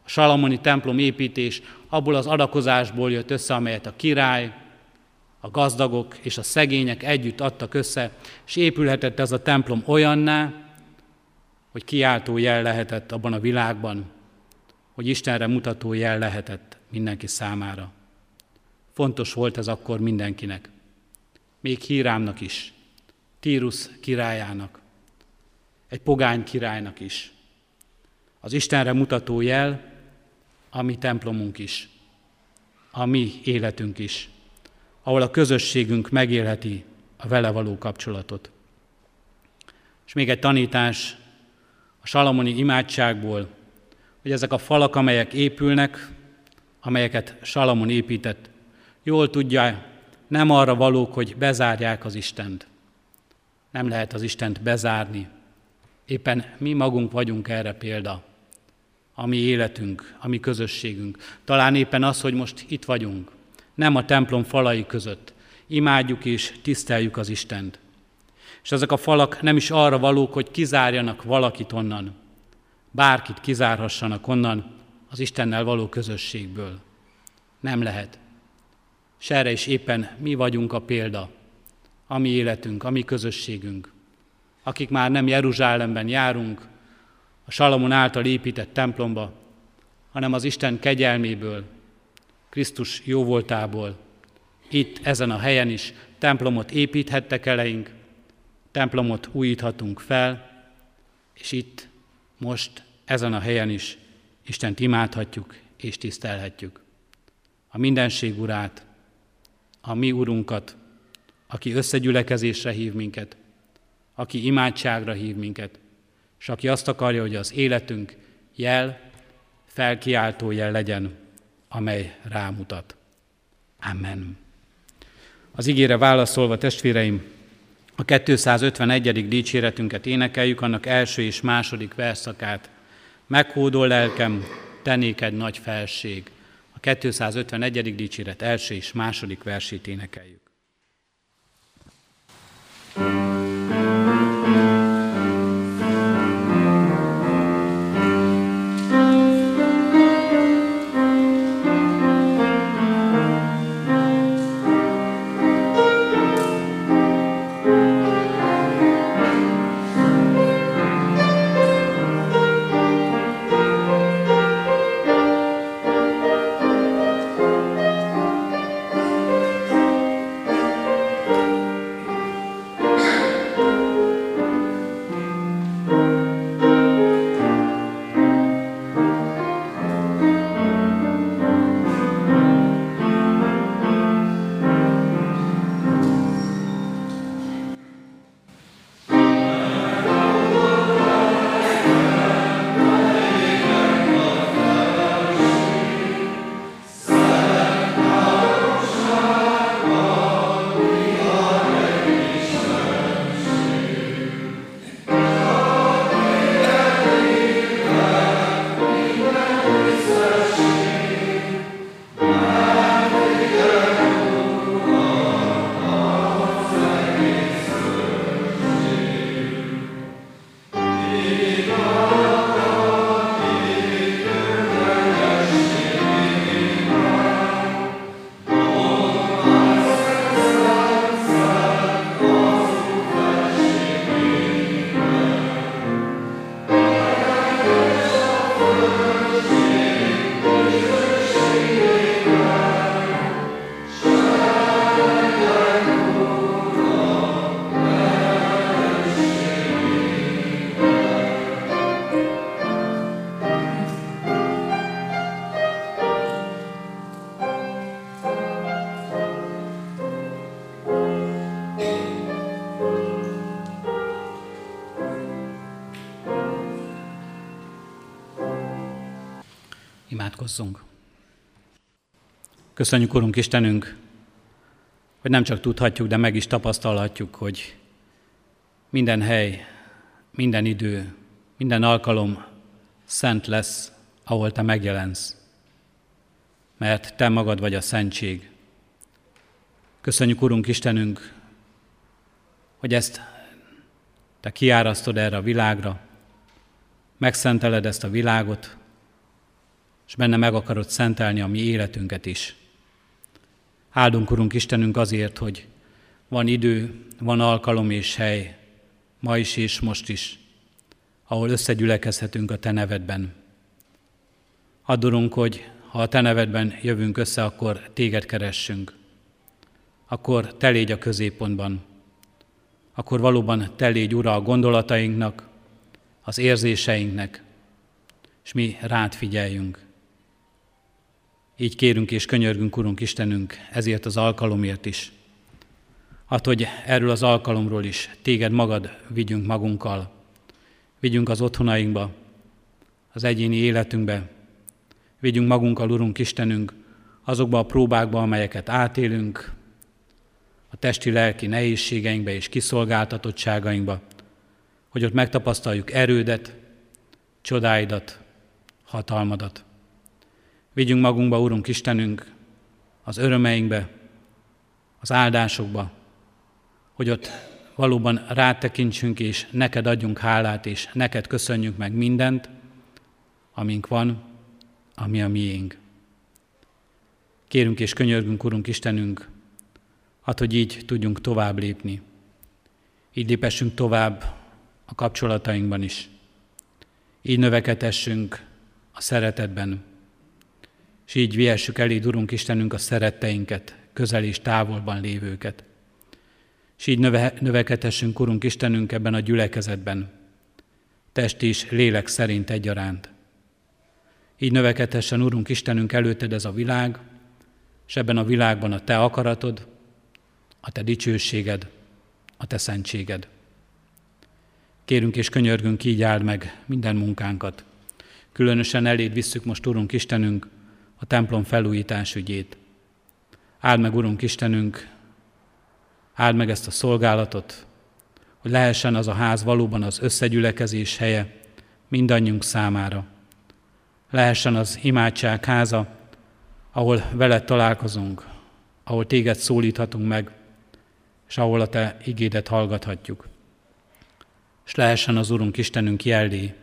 A Salamoni templom építés abból az adakozásból jött össze, amelyet a király, a gazdagok és a szegények együtt adtak össze, és épülhetett ez a templom olyanná, hogy kiáltó jel lehetett abban a világban, hogy Istenre mutató jel lehetett mindenki számára. Fontos volt ez akkor mindenkinek, még Hírámnak is, Tírus királyának, egy pogány királynak is. Az Istenre mutató jel, a mi templomunk is, a mi életünk is, ahol a közösségünk megélheti a vele való kapcsolatot. És még egy tanítás a Salamoni imádságból, hogy ezek a falak, amelyek épülnek, amelyeket Salamon épített, jól tudja, nem arra valók, hogy bezárják az Istent. Nem lehet az Istent bezárni. Éppen mi magunk vagyunk erre példa. A mi életünk, a mi közösségünk. Talán éppen az, hogy most itt vagyunk, nem a templom falai között. Imádjuk és tiszteljük az Istent. És ezek a falak nem is arra valók, hogy kizárjanak valakit onnan. Bárkit kizárhassanak onnan az Istennel való közösségből. Nem lehet. És erre is éppen mi vagyunk a példa, a mi életünk, a mi közösségünk, akik már nem Jeruzsálemben járunk, a Salamon által épített templomba, hanem az Isten kegyelméből, Krisztus jóvoltából. Itt, ezen a helyen is templomot építhettek eleink, templomot újíthatunk fel, és itt, most, ezen a helyen is Istent imádhatjuk és tisztelhetjük. A mindenség urát, a mi Urunkat, aki összegyülekezésre hív minket, aki imádságra hív minket, és aki azt akarja, hogy az életünk jel, felkiáltó jel legyen, amely rámutat. Amen. Az ígére válaszolva, testvéreim, a 251. dicséretünket énekeljük, annak első és második verszakát. Meghódol lelkem, tenéked nagy felség. A 251. dicséret első és második versét énekeljük. worthy. Imádkozzunk! Köszönjük, Urunk Istenünk, hogy nem csak tudhatjuk, de meg is tapasztalhatjuk, hogy minden hely, minden idő, minden alkalom szent lesz, ahol Te megjelensz. Mert Te magad vagy a szentség. Köszönjük, Urunk Istenünk, hogy ezt Te kiárasztod erre a világra, megszenteled ezt a világot, és benne meg akarod szentelni a mi életünket is. Áldunk, Urunk Istenünk, azért, hogy van idő, van alkalom és hely, ma is és most is, ahol összegyülekezhetünk a Te nevedben. Addurunk, hogy ha a Te nevedben jövünk össze, akkor Téged keressünk. Akkor Te légy a középpontban. Akkor valóban Te légy, Ura, a gondolatainknak, az érzéseinknek, és mi rád figyeljünk. Így kérünk és könyörgünk, Urunk Istenünk, ezért az alkalomért is. Hát, hogy erről az alkalomról is téged magad vigyünk magunkkal, vigyünk az otthonainkba, az egyéni életünkbe, vigyünk magunkkal, Urunk Istenünk, azokba a próbákba, amelyeket átélünk, a testi-lelki nehézségeinkbe és kiszolgáltatottságainkba, hogy ott megtapasztaljuk erődet, csodáidat, hatalmadat. Vigyünk magunkba, Urunk Istenünk, az örömeinkbe, az áldásokba, hogy ott valóban rátekintsünk, és neked adjunk hálát, és neked köszönjük meg mindent, amink van, ami a miénk. Kérünk és könyörgünk, Urunk Istenünk, hát, hogy így tudjunk tovább lépni. Így lépessünk tovább a kapcsolatainkban is. Így növekedhessünk a szeretetben, és így viessük elé, Urunk Istenünk, a szeretteinket, közel és távolban lévőket. És így növe, növekedhessünk, Urunk Istenünk, ebben a gyülekezetben, test és lélek szerint egyaránt. Így növekedhessen, Urunk Istenünk, előtted ez a világ, és ebben a világban a Te akaratod, a Te dicsőséged, a Te szentséged. Kérünk és könyörgünk, így áld meg minden munkánkat. Különösen eléd visszük most, Urunk Istenünk, a templom felújítás ügyét. Áld meg, Urunk Istenünk, áld meg ezt a szolgálatot, hogy lehessen az a ház valóban az összegyülekezés helye mindannyiunk számára. Lehessen az imádság háza, ahol veled találkozunk, ahol téged szólíthatunk meg, és ahol a te igédet hallgathatjuk. És lehessen az Urunk Istenünk jellé,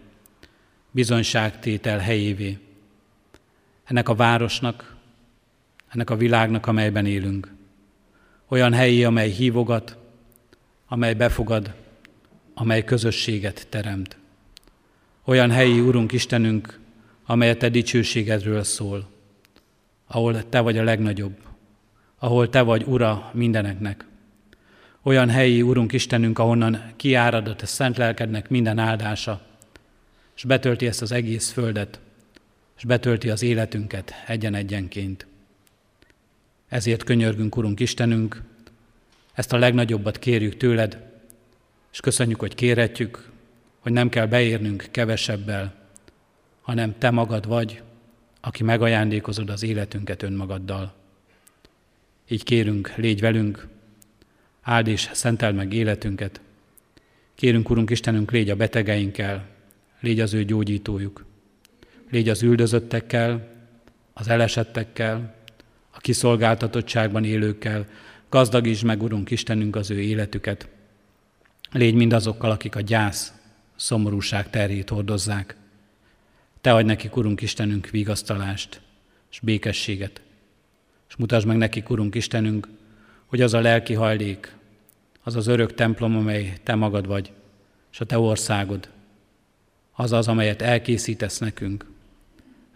bizonyságtétel helyévé, ennek a városnak, ennek a világnak, amelyben élünk. Olyan helyi, amely hívogat, amely befogad, amely közösséget teremt. Olyan helyi, Urunk Istenünk, amely a Te dicsőségedről szól, ahol Te vagy a legnagyobb, ahol Te vagy Ura mindeneknek. Olyan helyi, Urunk Istenünk, ahonnan kiárad a Te szent lelkednek minden áldása, és betölti ezt az egész földet, és betölti az életünket egyen-egyenként. Ezért könyörgünk, Urunk Istenünk, ezt a legnagyobbat kérjük tőled, és köszönjük, hogy kérhetjük, hogy nem kell beérnünk kevesebbel, hanem Te magad vagy, aki megajándékozod az életünket önmagaddal. Így kérünk, légy velünk, áld és szentel meg életünket. Kérünk, Urunk Istenünk, légy a betegeinkkel, légy az ő gyógyítójuk. Légy az üldözöttekkel, az elesettekkel, a kiszolgáltatottságban élőkkel, gazdagítsd meg, Urunk Istenünk, az ő életüket. Légy mindazokkal, akik a gyász, szomorúság terhét hordozzák. Te adj nekik, Urunk Istenünk, vigasztalást és békességet. És mutasd meg nekik, Urunk Istenünk, hogy az a lelki hajlék, az az örök templom, amely Te magad vagy, és a Te országod, az az, amelyet elkészítesz nekünk,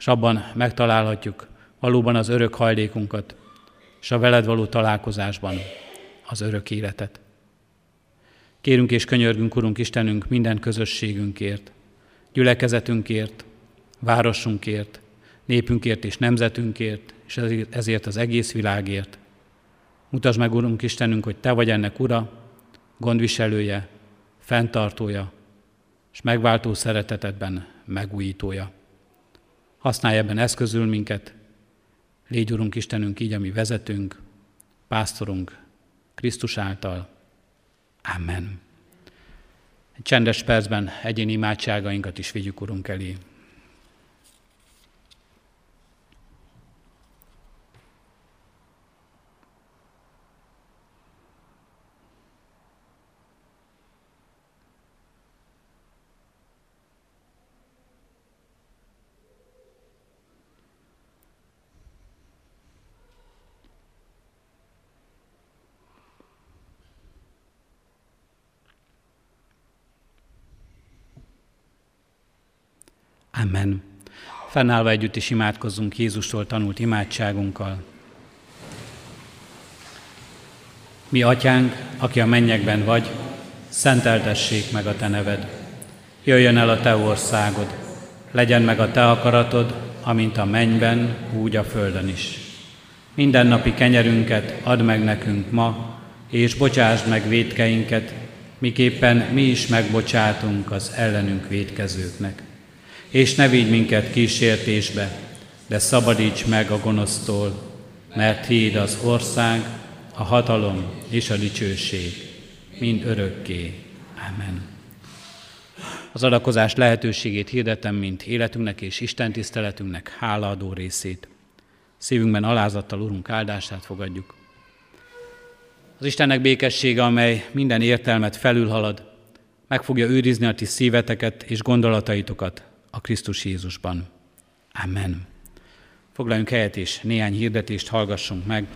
és abban megtalálhatjuk valóban az örök hajlékunkat, és a veled való találkozásban az örök életet. Kérünk és könyörgünk, Urunk Istenünk, minden közösségünkért, gyülekezetünkért, városunkért, népünkért és nemzetünkért, és ezért az egész világért. Mutasd meg, Urunk Istenünk, hogy Te vagy ennek Ura, gondviselője, fenntartója, és megváltó szeretetedben megújítója. Használj ebben eszközül minket, légy Urunk Istenünk így, ami vezetünk, pásztorunk Krisztus által. Amen. Egy csendes percben egyéni imádságainkat is vigyük Urunk elé. Amen. Fennállva együtt is imádkozzunk Jézustól tanult imádságunkkal. Mi, Atyánk, aki a mennyekben vagy, szenteltessék meg a Te neved. Jöjjön el a Te országod, legyen meg a Te akaratod, amint a mennyben, úgy a földön is. Minden napi kenyerünket add meg nekünk ma, és bocsásd meg védkeinket, miképpen mi is megbocsátunk az ellenünk védkezőknek és ne vigy minket kísértésbe, de szabadíts meg a gonosztól, mert Tiéd az ország, a hatalom és a dicsőség, mind örökké. Amen. Az adakozás lehetőségét hirdetem, mint életünknek és Isten tiszteletünknek hálaadó részét. Szívünkben alázattal Urunk áldását fogadjuk. Az Istennek békessége, amely minden értelmet felülhalad, meg fogja őrizni a ti szíveteket és gondolataitokat a Krisztus Jézusban. Amen. Foglaljunk helyet és néhány hirdetést hallgassunk meg.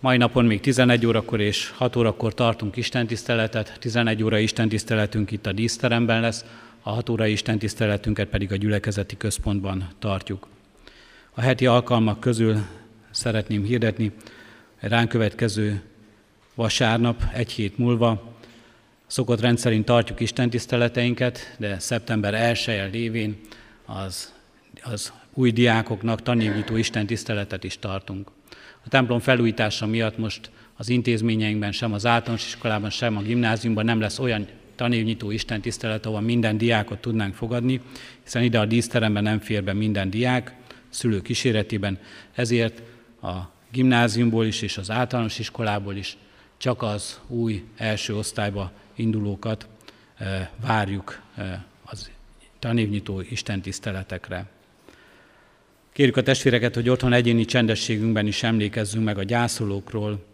Mai napon még 11 órakor és 6 órakor tartunk istentiszteletet. 11 óra istentiszteletünk itt a díszteremben lesz, a 6 óra istentiszteletünket pedig a gyülekezeti központban tartjuk. A heti alkalmak közül szeretném hirdetni, ránk következő vasárnap, egy hét múlva Szokott rendszerint tartjuk Isten tiszteleteinket, de szeptember 1 lévén az, az új diákoknak tanévnyitó Isten tiszteletet is tartunk. A templom felújítása miatt most az intézményeinkben, sem az általános iskolában, sem a gimnáziumban nem lesz olyan tanévnyitó Isten tisztelet, ahol minden diákot tudnánk fogadni, hiszen ide a díszteremben nem fér be minden diák, szülő kíséretében, ezért a gimnáziumból is és az általános iskolából is csak az új első osztályba indulókat eh, várjuk eh, az tanévnyitó Isten tiszteletekre. Kérjük a testvéreket, hogy otthon egyéni csendességünkben is emlékezzünk meg a gyászolókról.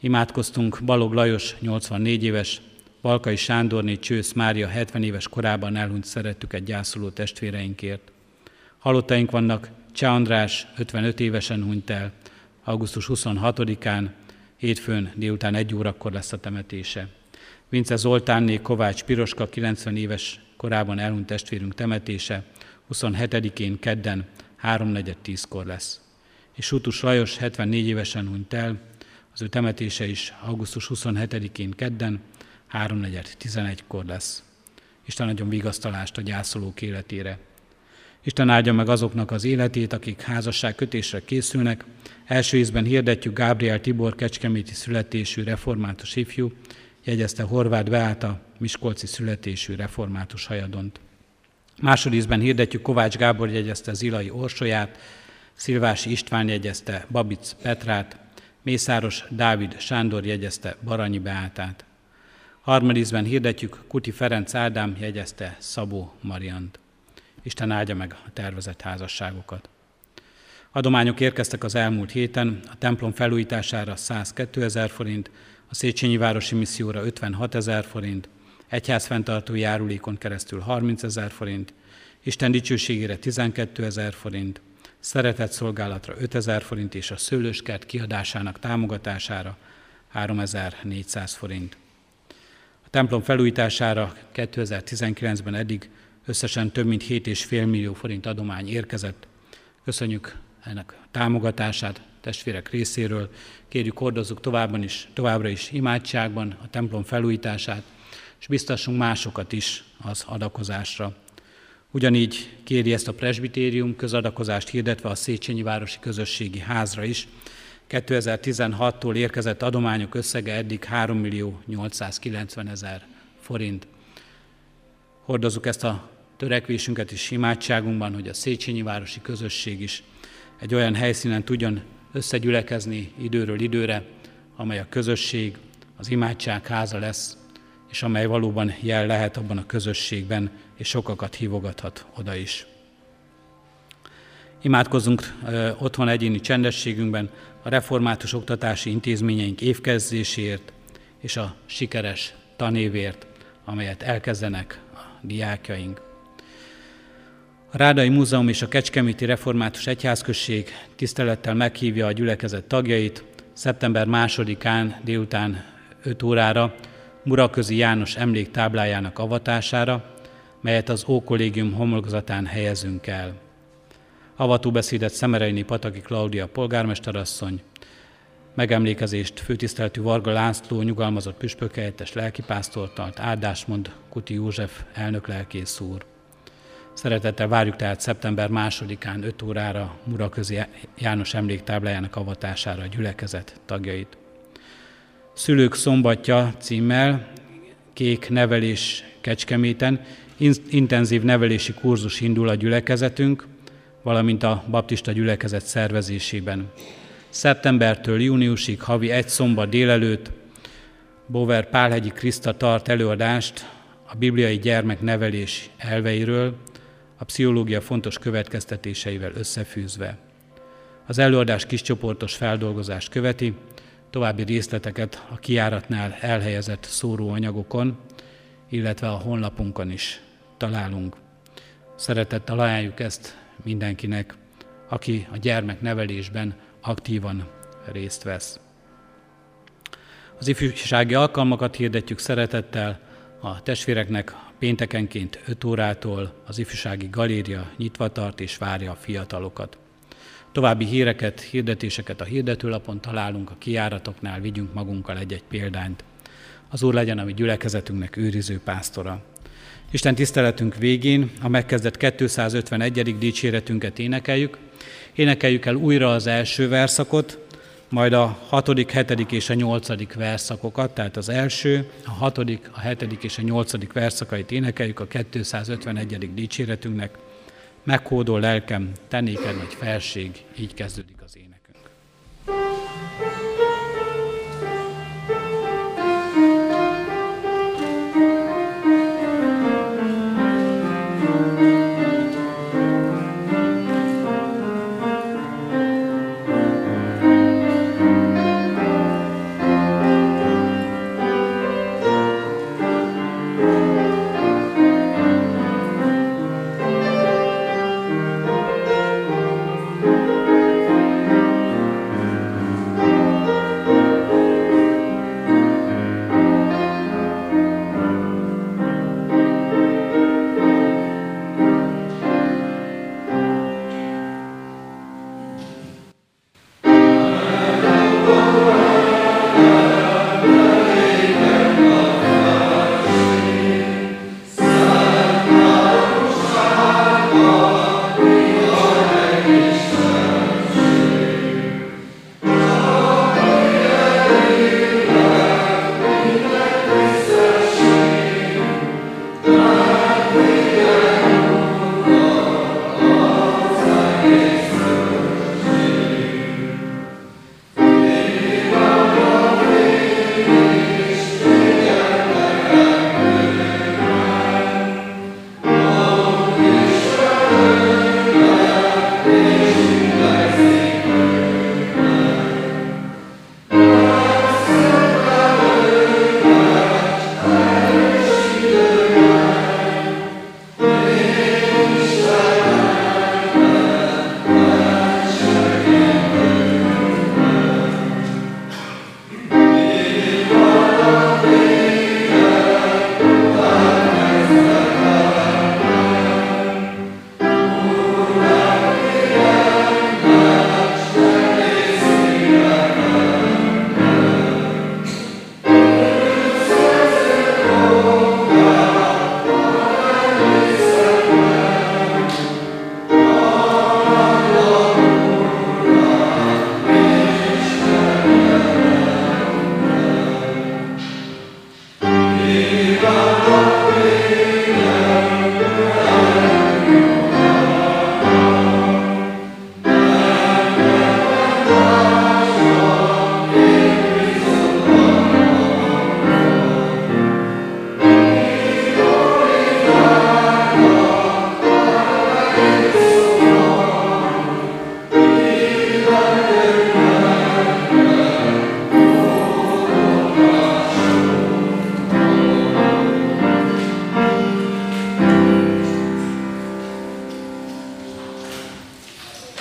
Imádkoztunk Balog Lajos 84 éves, Balkai Sándorné Csősz Mária 70 éves korában elhunyt szerettüket gyászoló testvéreinkért. Halottaink vannak Cseh András 55 évesen hunyt el, augusztus 26-án, hétfőn délután egy órakor lesz a temetése. Vince Zoltánné Kovács Piroska 90 éves korában elhunyt testvérünk temetése 27-én kedden 3.4.10-kor lesz. És Sutus Lajos 74 évesen hunyt el, az ő temetése is augusztus 27-én kedden 3.4.11-kor lesz. Isten adjon vigasztalást a gyászolók életére. Isten áldja meg azoknak az életét, akik házasság kötésre készülnek. Első ízben hirdetjük Gábriel Tibor kecskeméti születésű református ifjú, jegyezte Horváth Beáta, Miskolci születésű református hajadont. Másodízben hirdetjük Kovács Gábor jegyezte Zilai Orsolyát, Szilvási István jegyezte Babic Petrát, Mészáros Dávid Sándor jegyezte Baranyi Beátát. Harmadízben hirdetjük Kuti Ferenc Ádám jegyezte Szabó Mariant. Isten áldja meg a tervezett házasságokat. Adományok érkeztek az elmúlt héten, a templom felújítására 102 ezer forint, a Széchenyi Városi Misszióra 56 ezer forint, egyház fenntartó járulékon keresztül 30 ezer forint, Isten dicsőségére 12 ezer forint, szeretett szolgálatra 5 ezer forint és a szőlőskert kiadásának támogatására 3400 forint. A templom felújítására 2019-ben eddig összesen több mint 7,5 millió forint adomány érkezett. Köszönjük ennek támogatását, testvérek részéről. Kérjük, hordozzuk továbbra is, továbbra is imádságban a templom felújítását, és biztassunk másokat is az adakozásra. Ugyanígy kéri ezt a presbitérium közadakozást hirdetve a Széchenyi Városi Közösségi Házra is. 2016-tól érkezett adományok összege eddig 3 millió 890 ezer forint. Hordozzuk ezt a törekvésünket és imádságunkban, hogy a Széchenyi Városi Közösség is egy olyan helyszínen tudjon összegyülekezni időről időre, amely a közösség, az imádság háza lesz, és amely valóban jel lehet abban a közösségben, és sokakat hívogathat oda is. Imádkozunk otthon egyéni csendességünkben a református oktatási intézményeink évkezdéséért és a sikeres tanévért, amelyet elkezdenek a diákjaink. A Rádai Múzeum és a Kecskeméti Református Egyházközség tisztelettel meghívja a gyülekezet tagjait szeptember másodikán délután 5 órára Muraközi János emléktáblájának avatására, melyet az Ókollégium homlokzatán helyezünk el. Avatóbeszédet Szemereini Pataki Klaudia polgármesterasszony, megemlékezést főtiszteltű Varga László nyugalmazott püspökhelyettes lelkipásztortalt, áldást mond Kuti József elnök lelkész úr. Szeretettel várjuk tehát szeptember másodikán 5 órára Muraközi János emléktáblájának avatására a gyülekezet tagjait. Szülők szombatja címmel Kék nevelés Kecskeméten intenzív nevelési kurzus indul a gyülekezetünk, valamint a baptista gyülekezet szervezésében. Szeptembertől júniusig havi egy szombat délelőtt Bover Pálhegyi Kriszta tart előadást a bibliai gyermeknevelés elveiről, a pszichológia fontos következtetéseivel összefűzve. Az előadás kiscsoportos feldolgozást követi, további részleteket a kiáratnál elhelyezett szóróanyagokon, illetve a honlapunkon is találunk. Szeretettel ajánljuk ezt mindenkinek, aki a gyermeknevelésben aktívan részt vesz. Az ifjúsági alkalmakat hirdetjük szeretettel a testvéreknek péntekenként 5 órától az ifjúsági galéria nyitva tart és várja a fiatalokat. További híreket, hirdetéseket a hirdetőlapon találunk, a kiáratoknál vigyünk magunkkal egy-egy példányt. Az Úr legyen a mi gyülekezetünknek őriző pásztora. Isten tiszteletünk végén a megkezdett 251. dicséretünket énekeljük. Énekeljük el újra az első verszakot, majd a hatodik, hetedik és a nyolcadik verszakokat, tehát az első, a hatodik, a hetedik és a nyolcadik verszakait énekeljük a 251. dicséretünknek. Meghódol lelkem, te néked nagy felség, így kezdődik